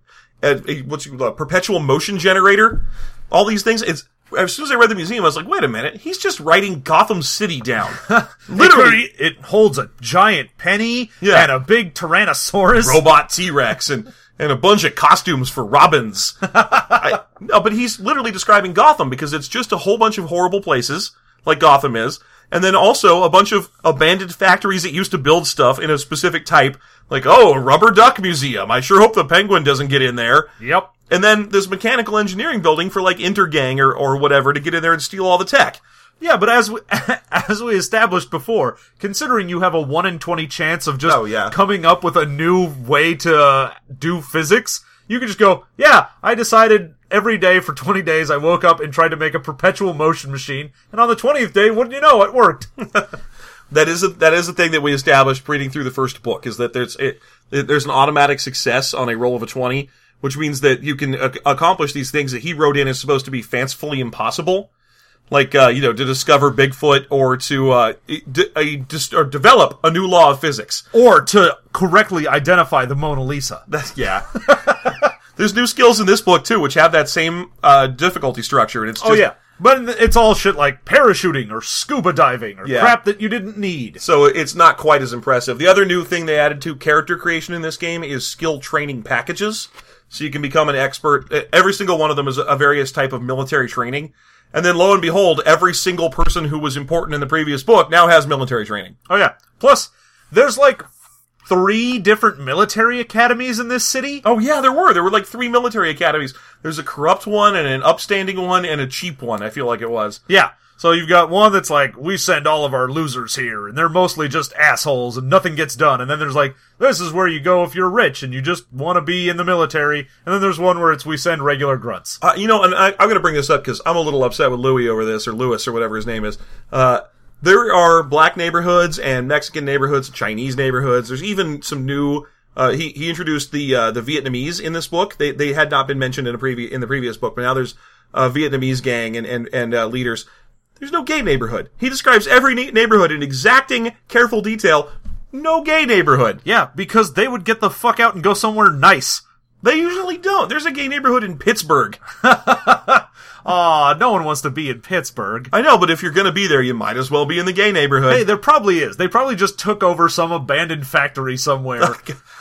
a, a what's it, a perpetual motion generator. All these things. It's as soon as I read the museum, I was like, wait a minute, he's just writing Gotham City down. Literally, it holds a giant penny Yeah. and a big Tyrannosaurus. robot T Rex and and a bunch of costumes for Robins. I, no, but he's literally describing Gotham because it's just a whole bunch of horrible places like Gotham is, and then also a bunch of abandoned factories that used to build stuff in a specific type. Like, oh, a rubber duck museum. I sure hope the penguin doesn't get in there. Yep. And then this mechanical engineering building for like Intergang or, or whatever to get in there and steal all the tech. Yeah, but as we, as we established before, considering you have a 1 in 20 chance of just Oh, yeah. coming up with a new way to do physics, you can just go, yeah, I decided every day for 20 days I woke up and tried to make a perpetual motion machine, and on the 20th day, wouldn't you know, it worked. That is a, that is the thing that we established reading through the first book is that there's it, it- there's an automatic success on a roll of a twenty, which means that you can ac- accomplish these things that he wrote in as supposed to be fancifully impossible, like uh, you know to discover Bigfoot or to uh, d- a, dis- or develop a new law of physics. or to correctly identify the Mona Lisa. That's yeah. There's new skills in this book too, which have that same uh, difficulty structure, and it's just, Oh yeah. But it's all shit like parachuting or scuba diving or Yeah. crap that you didn't need. So it's not quite as impressive. The other new thing they added to character creation in this game is skill training packages. So you can become an expert. Every single one of them is a various type of military training. And then lo and behold, every single person who was important in the previous book now has military training. Oh yeah. Plus, there's like three different military academies in this city. Oh yeah, there were. There were like three military academies. There's a corrupt one and an upstanding one and a cheap one. I feel like it was. Yeah. So you've got one that's like, we send all of our losers here, and they're mostly just assholes, and nothing gets done. And then there's like, this is where you go if you're rich and you just want to be in the military. And then there's one where it's we send regular grunts. Uh, you know, and I, I'm going to bring this up because I'm a little upset with Louis over this, or Lewis, or whatever his name is. Uh, there are black neighborhoods and Mexican neighborhoods, Chinese neighborhoods. There's even some new. Uh, he he introduced the uh, the Vietnamese in this book. They they had not been mentioned in a previous in the previous book, but now there's a Vietnamese gang and and and uh, leaders. There's no gay neighborhood. He describes every ne- neighborhood in exacting, careful detail. No gay neighborhood. Yeah, because they would get the fuck out and go somewhere nice. They usually don't. There's a gay neighborhood in Pittsburgh. Aw, no one wants to be in Pittsburgh. I know, but if you're going to be there, you might as well be in the gay neighborhood. Hey, there probably is. They probably just took over some abandoned factory somewhere.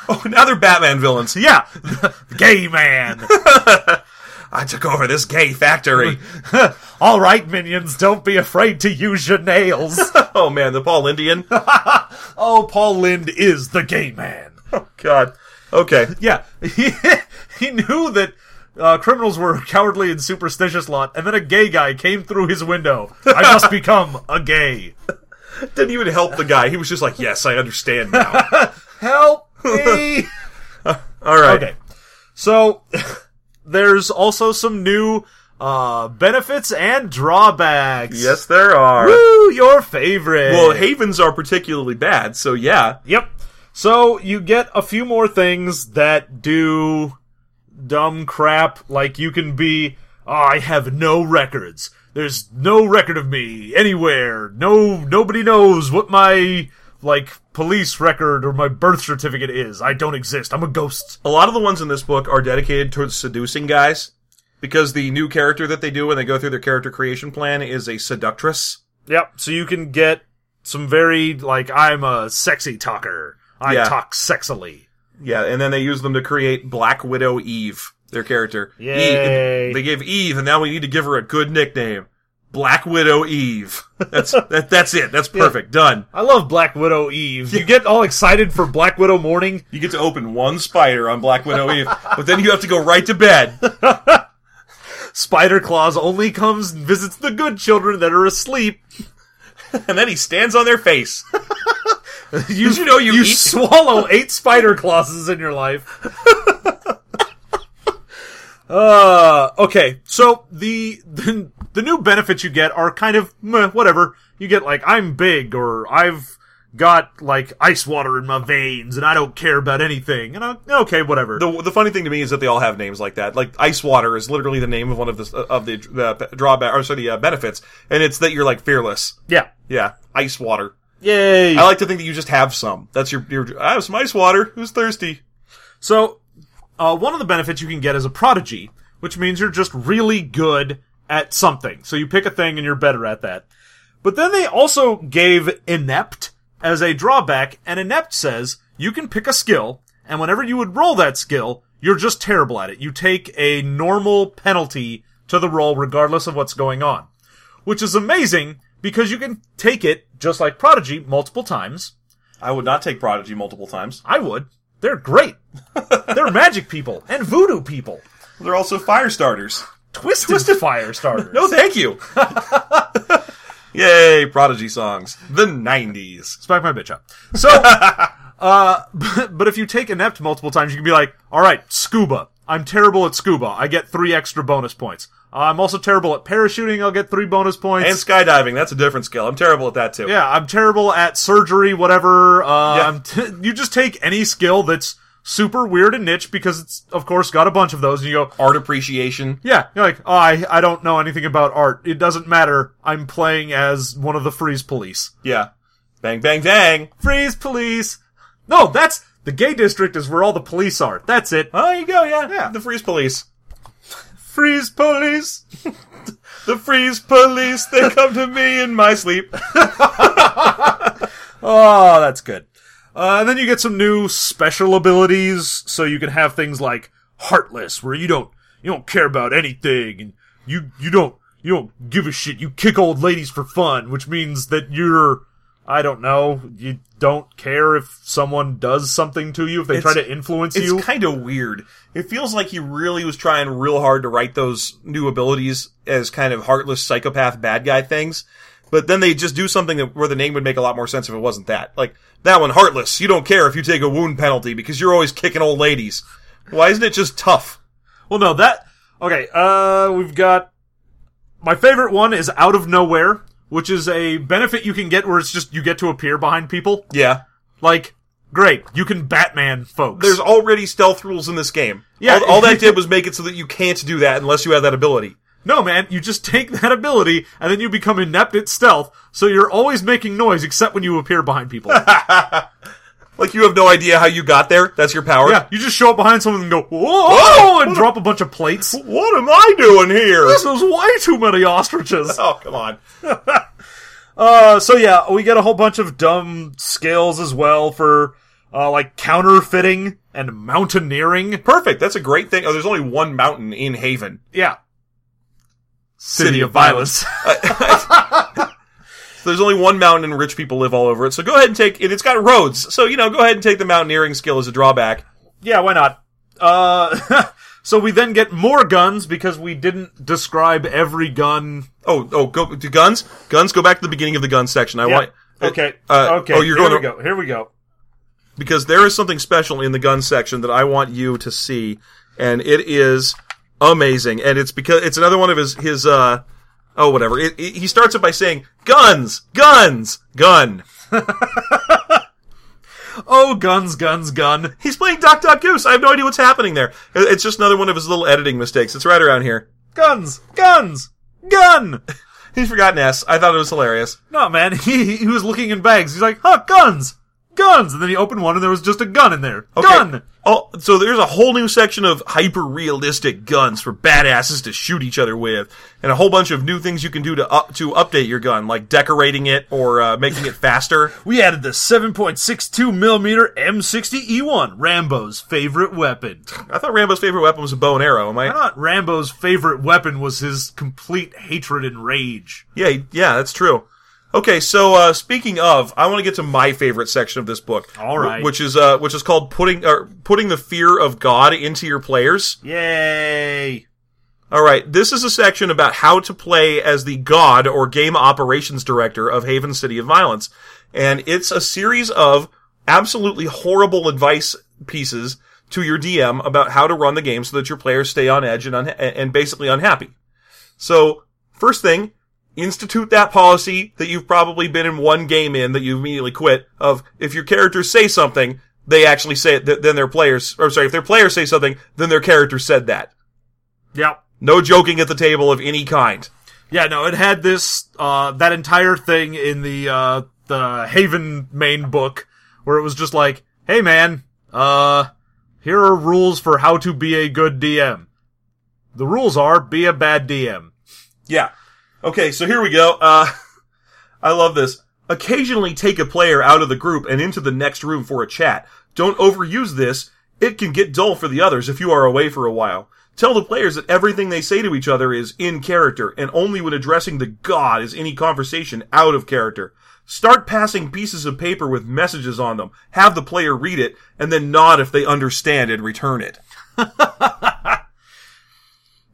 Oh, now they're Batman villains. yeah, gay man. I took over this gay factory. All right, minions, don't be afraid to use your nails. oh man, the Paul Indian. oh, Paul Lynde is the gay man. Oh god. Okay. Yeah, he, he knew that uh, criminals were a cowardly and superstitious lot, and then a gay guy came through his window. I must become a gay. Didn't even help the guy. He was just like, "Yes, I understand now." Help me! All right. okay, so there's also some new uh, benefits and drawbacks. Yes, there are. Woo, your favorite. Well, havens are particularly bad, so yeah. Yep. So you get a few more things that do dumb crap, like you can be, oh, I have no records. There's no record of me anywhere. No, nobody knows what my like police record or my birth certificate is. I don't exist. I'm a ghost. A lot of the ones in this book are dedicated towards seducing guys because the new character that they do when they go through their character creation plan is a seductress. Yep. So you can get some very like I'm a sexy talker. I Yeah. talk sexily. Yeah, and then they use them to create Black Widow Eve, their character. Yay. Eve, they gave Eve, and now we need to give her a good nickname. Black Widow Eve. That's that, that's it. That's perfect. Done. I love Black Widow Eve. You get all excited for Black Widow morning. You get to open one spider on Black Widow Eve, but then you have to go right to bed. Spider Claus only comes and visits the good children that are asleep. And then he stands on their face. You, Did you know you you eat- swallow eight spider clauses in your life? uh, okay. So the, the the new benefits you get are kind of meh, whatever. You get like I'm big or I've got like ice water in my veins and I don't care about anything. And I, okay, whatever. The, the funny thing to me is that they all have names like that. Like ice water is literally the name of one of the of the, the drawback or sorry the uh, benefits, and it's that you're like fearless. yeah. Yeah, ice water. Yay. I like to think that you just have some. That's your your. I have some ice water. Who's thirsty? So, uh, one of the benefits you can get is a prodigy, which means you're just really good at something. So you pick a thing and you're better at that. But then they also gave inept as a drawback, and inept says you can pick a skill, and whenever you would roll that skill, you're just terrible at it. You take a normal penalty to the roll regardless of what's going on. Which is amazing because you can take it, just like Prodigy, multiple times. I would not take prodigy multiple times. I would. They're great. They're magic people and voodoo people. They're also fire starters. Twisted, Twisted fire starters. No, thank you. Yay, prodigy songs. The '90s. Smack my bitch up. So, uh, but, but if you take inept multiple times, you can be like, all right, scuba. I'm terrible at scuba. I get three extra bonus points. Uh, I'm also terrible at parachuting. I'll get three bonus points. And skydiving. That's a different skill. I'm terrible at that too. yeah, I'm terrible at surgery, whatever. Uh, Yeah. I'm t- you just take any skill that's super weird and niche because it's, of course, got a bunch of those and you go, Art appreciation. Yeah, you're like, oh, I, I don't know anything about art. It doesn't matter. I'm playing as one of the Freeze Police. Yeah. Bang, bang, bang. Freeze Police! No, that's, the gay district is where all the police are. That's it. Oh, you go. Yeah. Yeah. The freeze police. Freeze Police! The freeze police. They come to me in my sleep. Oh, that's good. Uh, and then you get some new special abilities, so you can have things like Heartless, where you don't, you don't care about anything, and you, you don't, you don't give a shit. You kick old ladies for fun, which means that you're, I don't know, you don't care if someone does something to you, if they It's- try to influence It's you. It's kind of weird. It feels like he really was trying real hard to write those new abilities as kind of heartless psychopath bad guy things. But then they just do something that, where the name would make a lot more sense if it wasn't that. Like, that one, heartless. You don't care if you take a wound penalty because you're always kicking old ladies. Why isn't it just tough? Well, no, that okay. Uh, we've got my favorite one is out of nowhere, which is a benefit you can get where it's just you get to appear behind people. Yeah. Like, great, you can Batman folks. There's already stealth rules in this game. Yeah. All, all that did was make it so that you can't do that unless you have that ability. No man, you just take that ability and then you become inept at stealth, so you're always making noise except when you appear behind people. Like you have no idea how you got there. That's your power. yeah, you just show up behind someone and go whoa, Whoa! and drop a bunch of plates. What am I doing here? This is way too many ostriches. Oh, come on. Uh, so yeah, we get a whole bunch of dumb skills as well for, uh, like counterfeiting and mountaineering. Perfect. That's a great thing. Oh, there's only one mountain in Haven. Yeah. City of Violence. There's only one mountain and rich people live all over it. So go ahead and take it. It's got roads. So, you know, go ahead and take the mountaineering skill as a drawback. yeah, why not? Uh, so we then get more guns because we didn't describe every gun. Oh, oh, go to guns. Guns. Go back to the beginning of the gun section. I want. Okay. Uh, okay. Oh, you're Here going we to, go. Here we go. because there is something special in the gun section that I want you to see, and it is amazing. And it's because it's another one of his his uh oh whatever. It, it- he starts it by saying guns, guns, gun. Oh, guns, guns, gun. He's playing Duck Duck Goose. I have no idea what's happening there. It- It's just another one of his little editing mistakes. It's right around here. Guns, guns, gun. He's forgotten S. I thought it was hilarious. No, man, he he was looking in bags. He's like, huh, guns, guns, and then he opened one and there was just a gun in there. Okay. Gun. Oh, so there's a whole new section of hyper realistic guns for badasses to shoot each other with, and a whole bunch of new things you can do to up, to update your gun, like decorating it or uh, making it faster. We added the 7.62 millimeter M60E1, Rambo's favorite weapon. I thought Rambo's favorite weapon was a bow and arrow. Am I I? thought Rambo's favorite weapon was his complete hatred and rage. Yeah, yeah, that's true. Okay, so uh, speaking of, I want to get to my favorite section of this book. All right. which is uh, which is called putting or putting the fear of God into your players. Yay! All right, this is a section about how to play as the God or game operations director of Haven City of Violence, and it's a series of absolutely horrible advice pieces to your DM about how to run the game so that your players stay on edge and unha- and basically unhappy. So, first thing, institute that policy that you've probably been in one game in that you immediately quit of if your characters say something, they actually say it, th- then their players, or sorry, if their players say something, then their character said that. Yep. No joking at the table of any kind. Yeah, no, it had this, uh, that entire thing in the, uh, the Haven main book where it was just like, hey man, uh, here are rules for how to be a good DM. The rules are be a bad DM. Yeah. Okay, so here we go. Uh, I love this. Occasionally take a player out of the group and into the next room for a chat. Don't overuse this. It can get dull for the others if you are away for a while. Tell the players that everything they say to each other is in character, and only when addressing the god is any conversation out of character. Start passing pieces of paper with messages on them. Have the player read it, and then nod if they understand and return it.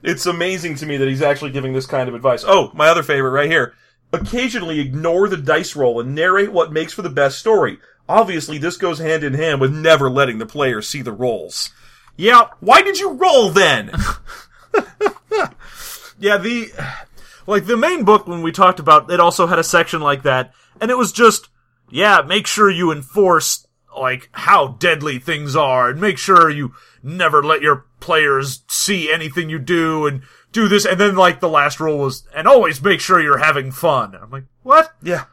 It's amazing to me that he's actually giving this kind of advice. Oh, my other favorite right here. Occasionally ignore the dice roll and narrate what makes for the best story. Obviously, this goes hand in hand with never letting the player see the rolls. Yeah, Why did you roll then? yeah, the, like the main book when we talked about, it also had a section like that, and it was just, yeah, make sure you enforce, like, how deadly things are, and make sure you never let your players see anything you do, and do this, and then, like, the last rule was, and always make sure you're having fun. I'm like, what? yeah.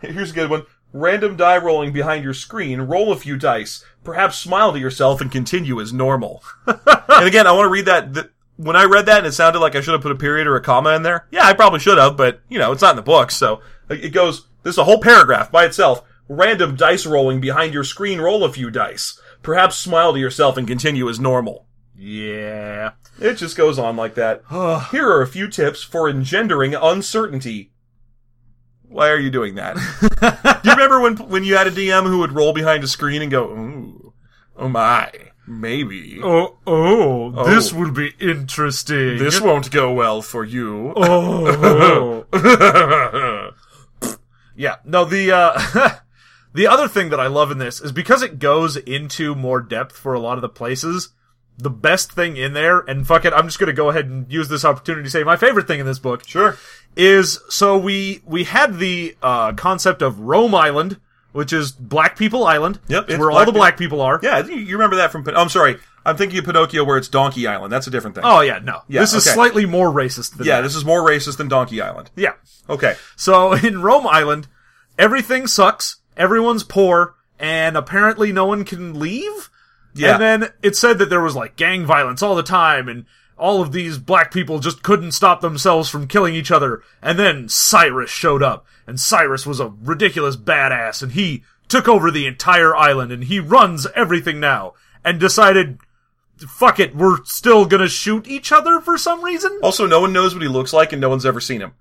Here's a good one. Random die rolling behind your screen. Roll a few dice. Perhaps smile to yourself and continue as normal. and again, I want to read that. th- when I read that and it sounded like I should have put a period or a comma in there, yeah, I probably should have, but, you know, it's not in the book, so it goes, there's a whole paragraph by itself. Random dice rolling behind your screen, roll a few dice. Perhaps smile to yourself and continue as normal. Yeah. It just goes on like that. Here are a few tips for engendering uncertainty. Why are you doing that? Do you remember when when you had a DM who would roll behind a screen and go, "Ooh, oh my, maybe Oh, oh, Oh. this will be interesting. this won't go well for you." Oh. yeah. No, the uh the other thing that I love in this is because it goes into more depth for a lot of the places. The best thing in there, and fuck it, I'm just gonna go ahead and use this opportunity to say my favorite thing in this book sure. is so we we had the uh concept of Rome Island, which is Black People Island. Yep, where all the black people are. Yeah, you remember that from? I'm sorry, I'm thinking of Pinocchio where it's Donkey Island. That's a different thing. Oh yeah, no. Yeah, this is okay. slightly more racist than yeah, that. this is more racist than Donkey Island. yeah. Okay. So in Rome Island, everything sucks, everyone's poor, and apparently no one can leave. Yeah. And then it said that there was like gang violence all the time, and all of these black people just couldn't stop themselves from killing each other. And then Cyrus showed up, and Cyrus was a ridiculous badass, and he took over the entire island, and he runs everything now, and decided, fuck it, we're still gonna shoot each other for some reason? Also, no one knows what he looks like, and no one's ever seen him.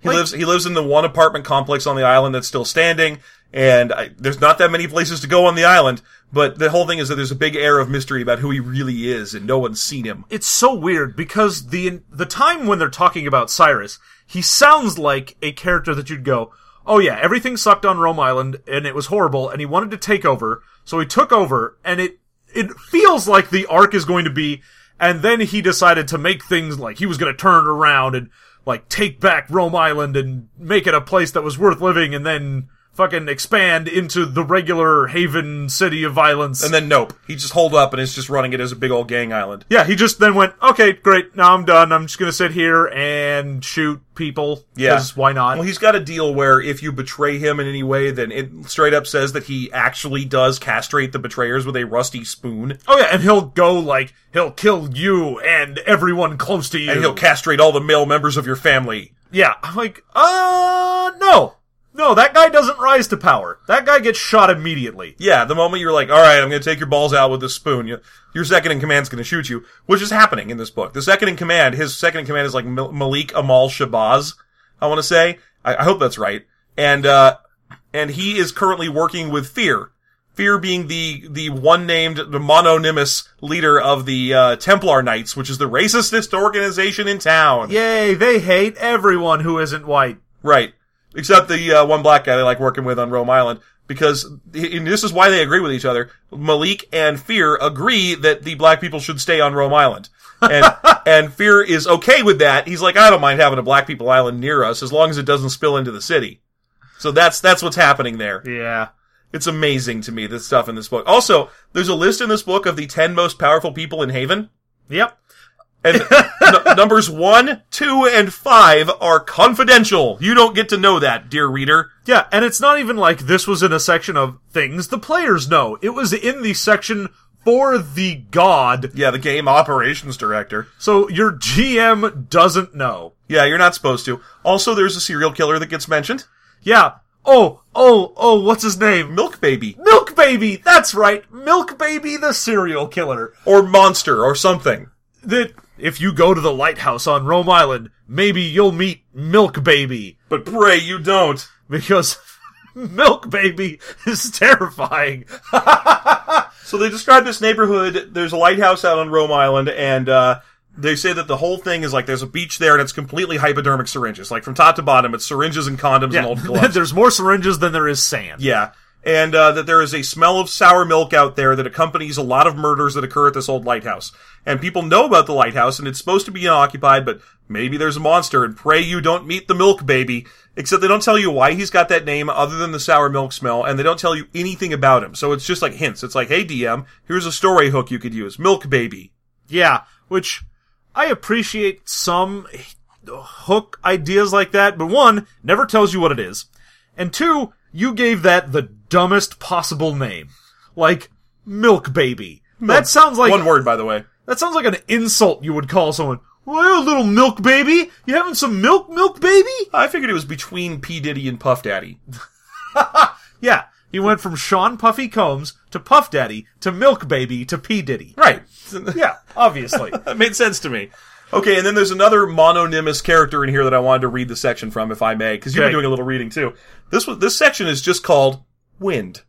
He Like- lives. He lives in the one apartment complex on the island that's still standing, and I, there's not that many places to go on the island. But the whole thing is that there's a big air of mystery about who he really is, and no one's seen him. it's so weird because the the time when they're talking about Cyrus, he sounds like a character that you'd go, "Oh yeah, everything sucked on Rome Island and it was horrible and he wanted to take over." So he took over and it it feels like the arc is going to be and then he decided to make things like he was going to turn it around and like take back Rome Island and make it a place that was worth living and then fucking expand into the regular Haven city of violence. And then nope, he just holed up and is just running it as a big old gang island. yeah, he just then went, okay, great, now I'm done. I'm just gonna sit here and shoot people. Yeah. 'cause why not? Well, he's got a deal where if you betray him in any way, then it straight up says that he actually does castrate the betrayers with a rusty spoon, oh yeah, and he'll go like, he'll kill you and everyone close to you. and he'll castrate all the male members of your family. yeah, I'm like, uh, no. No, that guy doesn't rise to power. That guy gets shot immediately. Yeah, the moment you're like, all right, I'm going to take your balls out with this spoon, you, your second in command's going to shoot you, which is happening in this book. The second in command, his second in command is like Mal- Malik Amal Shabazz, I want to say. I, I hope that's right. And, uh, and he is currently working with Fear. Fear being the, the one named, the mononymous leader of the, uh, Templar Knights, which is the racistest organization in town. Yay, they hate everyone who isn't white. Right. Except the uh, one black guy they like working with on Rome Island. Because and this is why they agree with each other. Malik and Fear agree that the black people should stay on Rome Island. And, and Fear is okay with that. He's like, I don't mind having a black people island near us as long as it doesn't spill into the city. So that's, that's what's happening there. Yeah. It's amazing to me, this stuff in this book. Also, there's a list in this book of the 10 most powerful people in Haven. Yep. And n- numbers one, two, and five are confidential. You don't get to know that, dear reader. Yeah, and it's not even like this was in a section of things the players know. It was in the section for the god, Yeah, the game operations director. so your GM doesn't know. Yeah, you're not supposed to. Also, there's a serial killer that gets mentioned. Yeah. Oh, oh, oh, what's his name? Milk Baby. Milk Baby! That's right! Milk Baby the serial killer. Or Monster, or something. That, if you go to the lighthouse on Rome Island, maybe you'll meet Milk Baby. But pray you don't. Because Milk Baby is terrifying. So they describe this neighborhood. There's a lighthouse out on Rome Island, and uh, they say that the whole thing is like there's a beach there, and it's completely hypodermic syringes. Like from top to bottom, it's syringes and condoms and old gloves. There's more syringes than there is sand. Yeah. And uh, that there is a smell of sour milk out there that accompanies a lot of murders that occur at this old lighthouse. And people know about the lighthouse, and it's supposed to be unoccupied, but maybe there's a monster, and pray you don't meet the milk baby. Except they don't tell you why he's got that name other than the sour milk smell, and they don't tell you anything about him. So it's just like hints. It's like, hey DM, here's a story hook you could use. Milk baby. Yeah, which I appreciate some hook ideas like that, but one, never tells you what it is. And two, you gave that the dumbest possible name. Like, Milk Baby. That sounds like One word, by the way. That sounds like an insult you would call someone. Well, little milk baby, you having some milk, milk baby? I figured it was between P. Diddy and Puff Daddy. Yeah, he went from Sean Puffy Combs to Puff Daddy to Milk Baby to P Diddy. Right. Yeah, obviously. That made sense to me. Okay, and then there's another mononymous character in here that I wanted to read the section from, if I may, because you've Okay. been doing a little reading too. This was this section is just called Wind,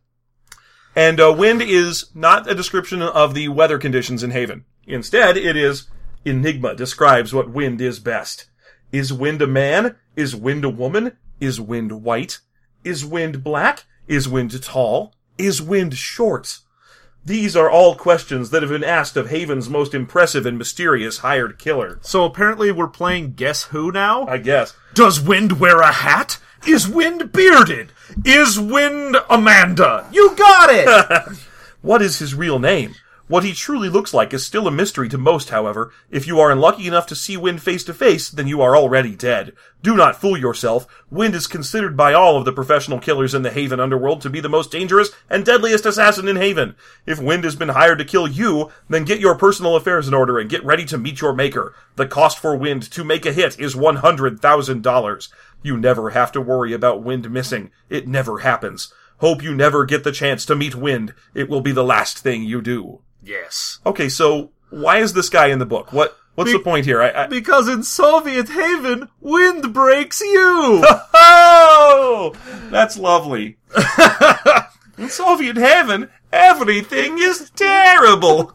and uh, wind is not a description of the weather conditions in Haven. Instead, it is Enigma describes what wind is best. Is wind a man? Is wind a woman? Is wind white? Is wind black? Is wind tall? Is wind short? These are all questions that have been asked of Haven's most impressive and mysterious hired killer. so apparently we're playing Guess Who now? I guess. Does Wind wear a hat? Is Wind bearded? Is Wind Amanda? You got it! What is his real name? What he truly looks like is still a mystery to most, however. If you are unlucky enough to see Wind face to face, then you are already dead. Do not fool yourself. Wind is considered by all of the professional killers in the Haven underworld to be the most dangerous and deadliest assassin in Haven. If Wind has been hired to kill you, then get your personal affairs in order and get ready to meet your maker. The cost for Wind to make a hit is $100,000. You never have to worry about Wind missing. It never happens. Hope you never get the chance to meet Wind. It will be the last thing you do. Yes. Okay, so why is this guy in the book? What what's Be- the point here? I, I, Because in Soviet Haven, Wind breaks you! oh, that's lovely. in Soviet heaven, everything is terrible.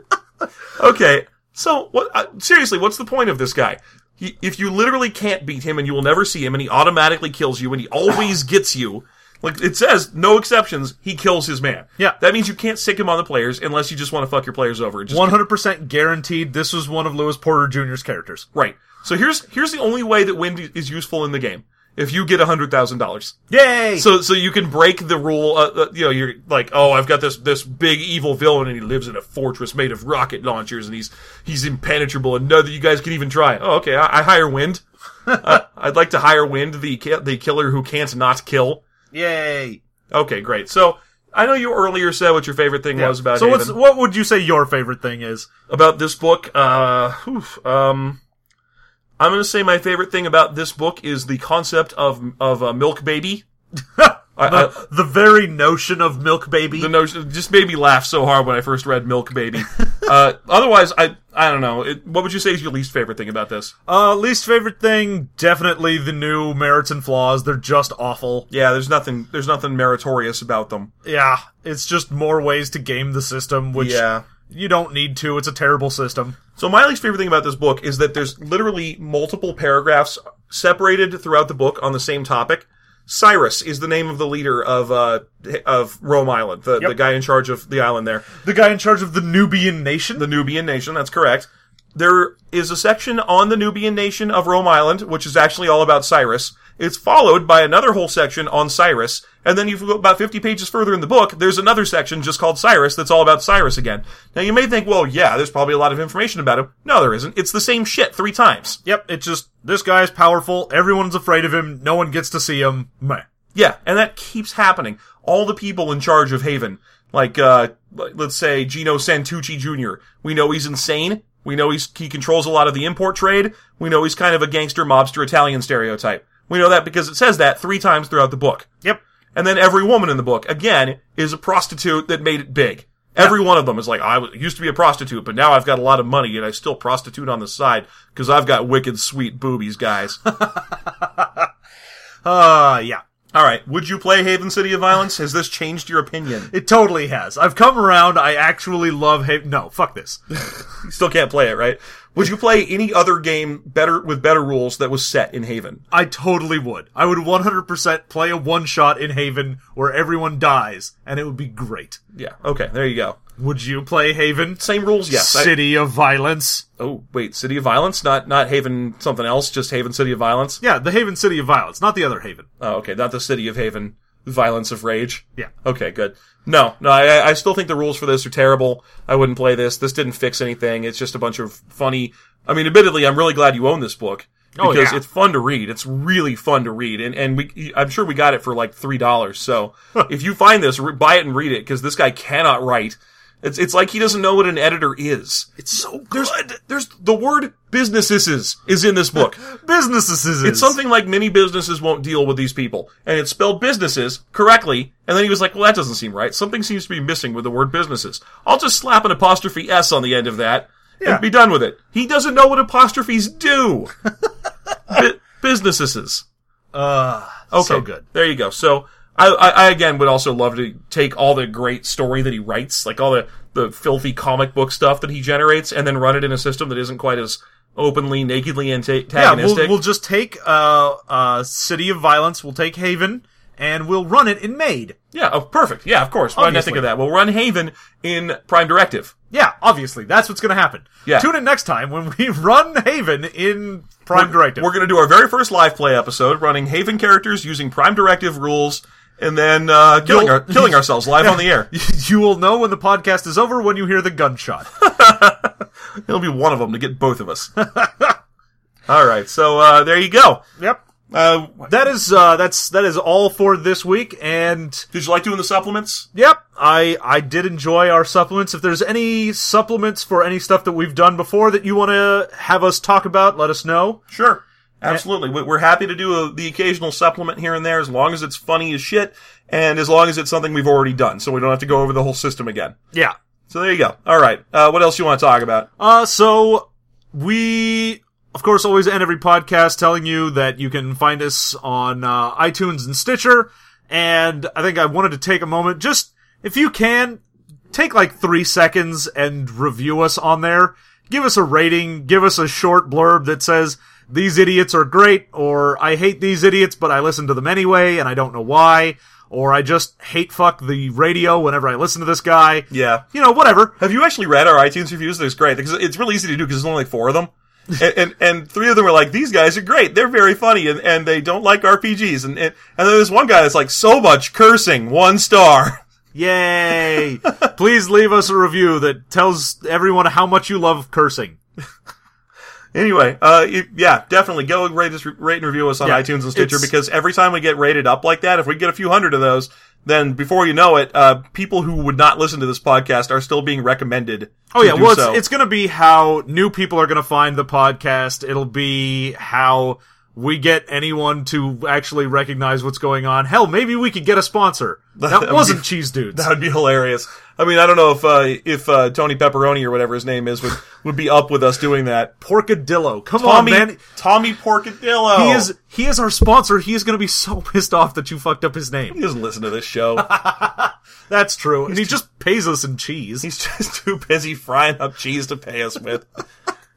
okay, so what? Uh, seriously, what's the point of this guy? He, if you literally can't beat him and you will never see him, and he automatically kills you, and he always gets you. Like it says, no exceptions. He kills his man. Yeah. that means you can't stick him on the players unless you just want to fuck your players over. 100% guaranteed this was one of Lewis Porter Jr.'s characters. Right. So here's here's the only way that wind is useful in the game. if you get a hundred thousand dollars. Yay! So, so you can break the rule. Uh, uh, you know, you're like, oh, I've got this this big evil villain, and he lives in a fortress made of rocket launchers, and he's he's impenetrable, and none of you guys can even try. Oh, okay, I, I hire Wind. uh, I'd like to hire Wind, the the killer who can't not kill. Yay! Okay, great. So I know you earlier said what your favorite thing was about so Haven. what's what would you say your favorite thing is? about this book. Uh, oof, um, I'm going to say my favorite thing about this book is the concept of of a milk baby. I, I, The, the very notion of milk baby. the notion just made me laugh so hard when I first read Milk Baby. uh, otherwise, I I don't know. It, what would you say is your least favorite thing about this? uh, least favorite thing, definitely the new merits and flaws. They're just awful. Yeah, there's nothing there's nothing meritorious about them. Yeah, it's just more ways to game the system, which Yeah. you don't need to. It's a terrible system. So my least favorite thing about this book is that there's literally multiple paragraphs separated throughout the book on the same topic. Cyrus is the name of the leader of uh of Rome Island, the, Yep. the guy in charge of the island there. The guy in charge of the Nubian nation. the Nubian nation. That's correct. There is a section on the Nubian nation of Rome Island, which is actually all about Cyrus. It's followed by another whole section on Cyrus, and then you go about 50 pages further in the book, there's another section just called Cyrus that's all about Cyrus again. Now you may think, well, yeah, there's probably a lot of information about him. No, there isn't. It's the same shit three times. Yep, it's just this guy's powerful. Everyone's afraid of him. No one gets to see him. Meh. Yeah, and that keeps happening. All the people in charge of Haven, like, uh, let's say Gino Santucci Jr., we know he's insane. We know he's, he controls a lot of the import trade. We know he's kind of a gangster mobster Italian stereotype. We know that because it says that three times throughout the book. Yep. And then every woman in the book, again, is a prostitute that made it big. Every one of them is like, I used to be a prostitute, but now I've got a lot of money and I still prostitute on the side because I've got wicked sweet boobies, guys. Uh, yeah. All right. Would you play Haven City of Violence? Has this changed your opinion? It totally has. I've come around. I actually love Haven. No, fuck this. You still can't play it, right? Would you play any other game better with better rules that was set in Haven? I totally would. I would 100% play a one shot in Haven where everyone dies, and it would be great. Yeah. Okay. There you go. Would you play Haven? Same rules. Yes. I- City of Violence. oh wait, City of Violence, not not Haven something else, just Haven City of Violence. Yeah, the Haven City of Violence, not the other Haven. Oh, okay, not the City of Haven. Violence of Rage. Yeah. Okay, good. No, no, I, I still think the rules for this are terrible. I wouldn't play this. This didn't fix anything. It's just a bunch of funny. I mean, admittedly, I'm really glad you own this book Oh, because yeah. it's fun to read. It's really fun to read, and and we, I'm sure we got it for like three dollars. So if you find this, re- buy it and read it because this guy cannot write. It's it's like he doesn't know what an editor is. It's so There's there's the word businesses is in this book. Businesses is. It's something like many businesses won't deal with these people. And it's spelled businesses correctly. And then he was like, well, that doesn't seem right. Something seems to be missing with the word businesses. I'll just slap an apostrophe S on the end of that Yeah. and be done with it. He doesn't know what apostrophes do. Bu- businesses. Uh, Okay. so good. There you go. So I, I, I again would also love to take all the great story that he writes, like all the, the filthy comic book stuff that he generates, and then run it in a system that isn't quite as openly, nakedly anta- Yeah, antagonistic. we'll, we'll just take uh, uh, City of Violence. We'll take Haven, and we'll run it in Maid. Yeah, oh, perfect. Yeah, of course. Why didn't I think of that? We'll run Haven in Prime Directive. Yeah, obviously, that's what's going to happen. Yeah. Tune in next time when we run Haven in Prime Directive. We're going to do our very first live play episode, running Haven characters using Prime Directive rules, and then uh, killing our, killing ourselves live on the air. you will know when the podcast is over when you hear the gunshot. It'll be one of them to get both of us. All right, so uh, there you go. yep. Uh, That is uh, that's that is all for this week, and did you like doing the supplements? Yep, I I did enjoy our supplements. If there's any supplements for any stuff that we've done before that you want to have us talk about, let us know. Sure. Absolutely. We- We're happy to do a, the occasional supplement here and there as long as it's funny as shit and as long as it's something we've already done so we don't have to go over the whole system again. Yeah. So there you go. All right. Uh, what else you want to talk about? Uh, so we of course always end every podcast telling you that you can find us on uh, iTunes and Stitcher. And I think I wanted to take a moment, just if you can, take like three seconds and review us on there. Give us a rating. Give us a short blurb that says these idiots are great, or I hate these idiots, but I listen to them anyway, and I don't know why, or I just hate fuck the radio whenever I listen to this guy. Yeah. You know, whatever. Have you actually read our iTunes reviews? That's great because it's really easy to do because there's only like four of them. and, and and three of them were like, "These guys are great. They're very funny, and, and they don't like RPGs." And, and and then there's one guy that's like, "So much cursing, one star." Yay! Please leave us a review that tells everyone how much you love cursing. Anyway, uh, you- yeah, definitely go rate us, rate and review us on Yeah, iTunes and Stitcher because every time we get rated up like that, if we get a few hundred of those, then before you know it, uh, people who would not listen to this podcast are still being recommended. Oh to yeah, well it's, so. it's gonna be how new people are gonna find the podcast. It'll be how we get anyone to actually recognize what's going on. Hell, maybe we could get a sponsor. That That wasn't be- Cheese Dudes. That would be hilarious. I mean, I don't know if uh, if uh, Tony Pepperoni or whatever his name is would would be up with us doing that. Porkadillo. Come Tommy on, man. Tommy Porcadillo. He is he is our sponsor. He is going to be so pissed off that you fucked up his name. He doesn't listen to this show. That's true. And he just pays us in cheese. He's just too busy frying up cheese to pay us with.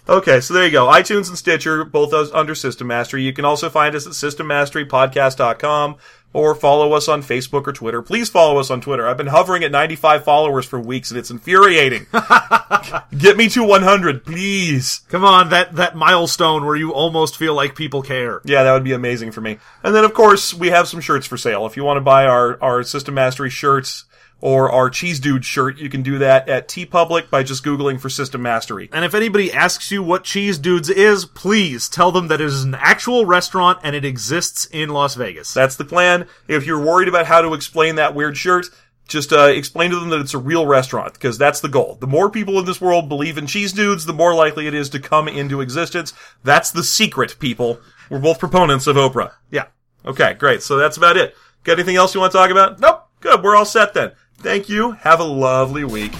Okay, so there you go. iTunes and Stitcher, both under System Mastery. You can also find us at systemmasterypodcast.com or follow us on Facebook or Twitter. Please follow us on Twitter. I've been hovering at 95 followers for weeks and it's infuriating. Get me to 100, please. Come on, that that milestone where you almost feel like people care. Yeah, that would be amazing for me. And then, of course, we have some shirts for sale. If you want to buy our, our System Mastery shirts or our Cheese Dude shirt, you can do that at TeePublic by just Googling for System Mastery. And if anybody asks you what Cheese Dudes is, please tell them that it is an actual restaurant and it exists in Las Vegas. That's the plan. If you're worried about how to explain that weird shirt, just uh, explain to them that it's a real restaurant because that's the goal. The more people in this world believe in cheese dudes, the more likely it is to come into existence. That's the secret, people. We're both proponents of Oprah. yeah. Okay, great. So that's about it. Got anything else you want to talk about? Nope. Good. We're all set then. Thank you. Have a lovely week.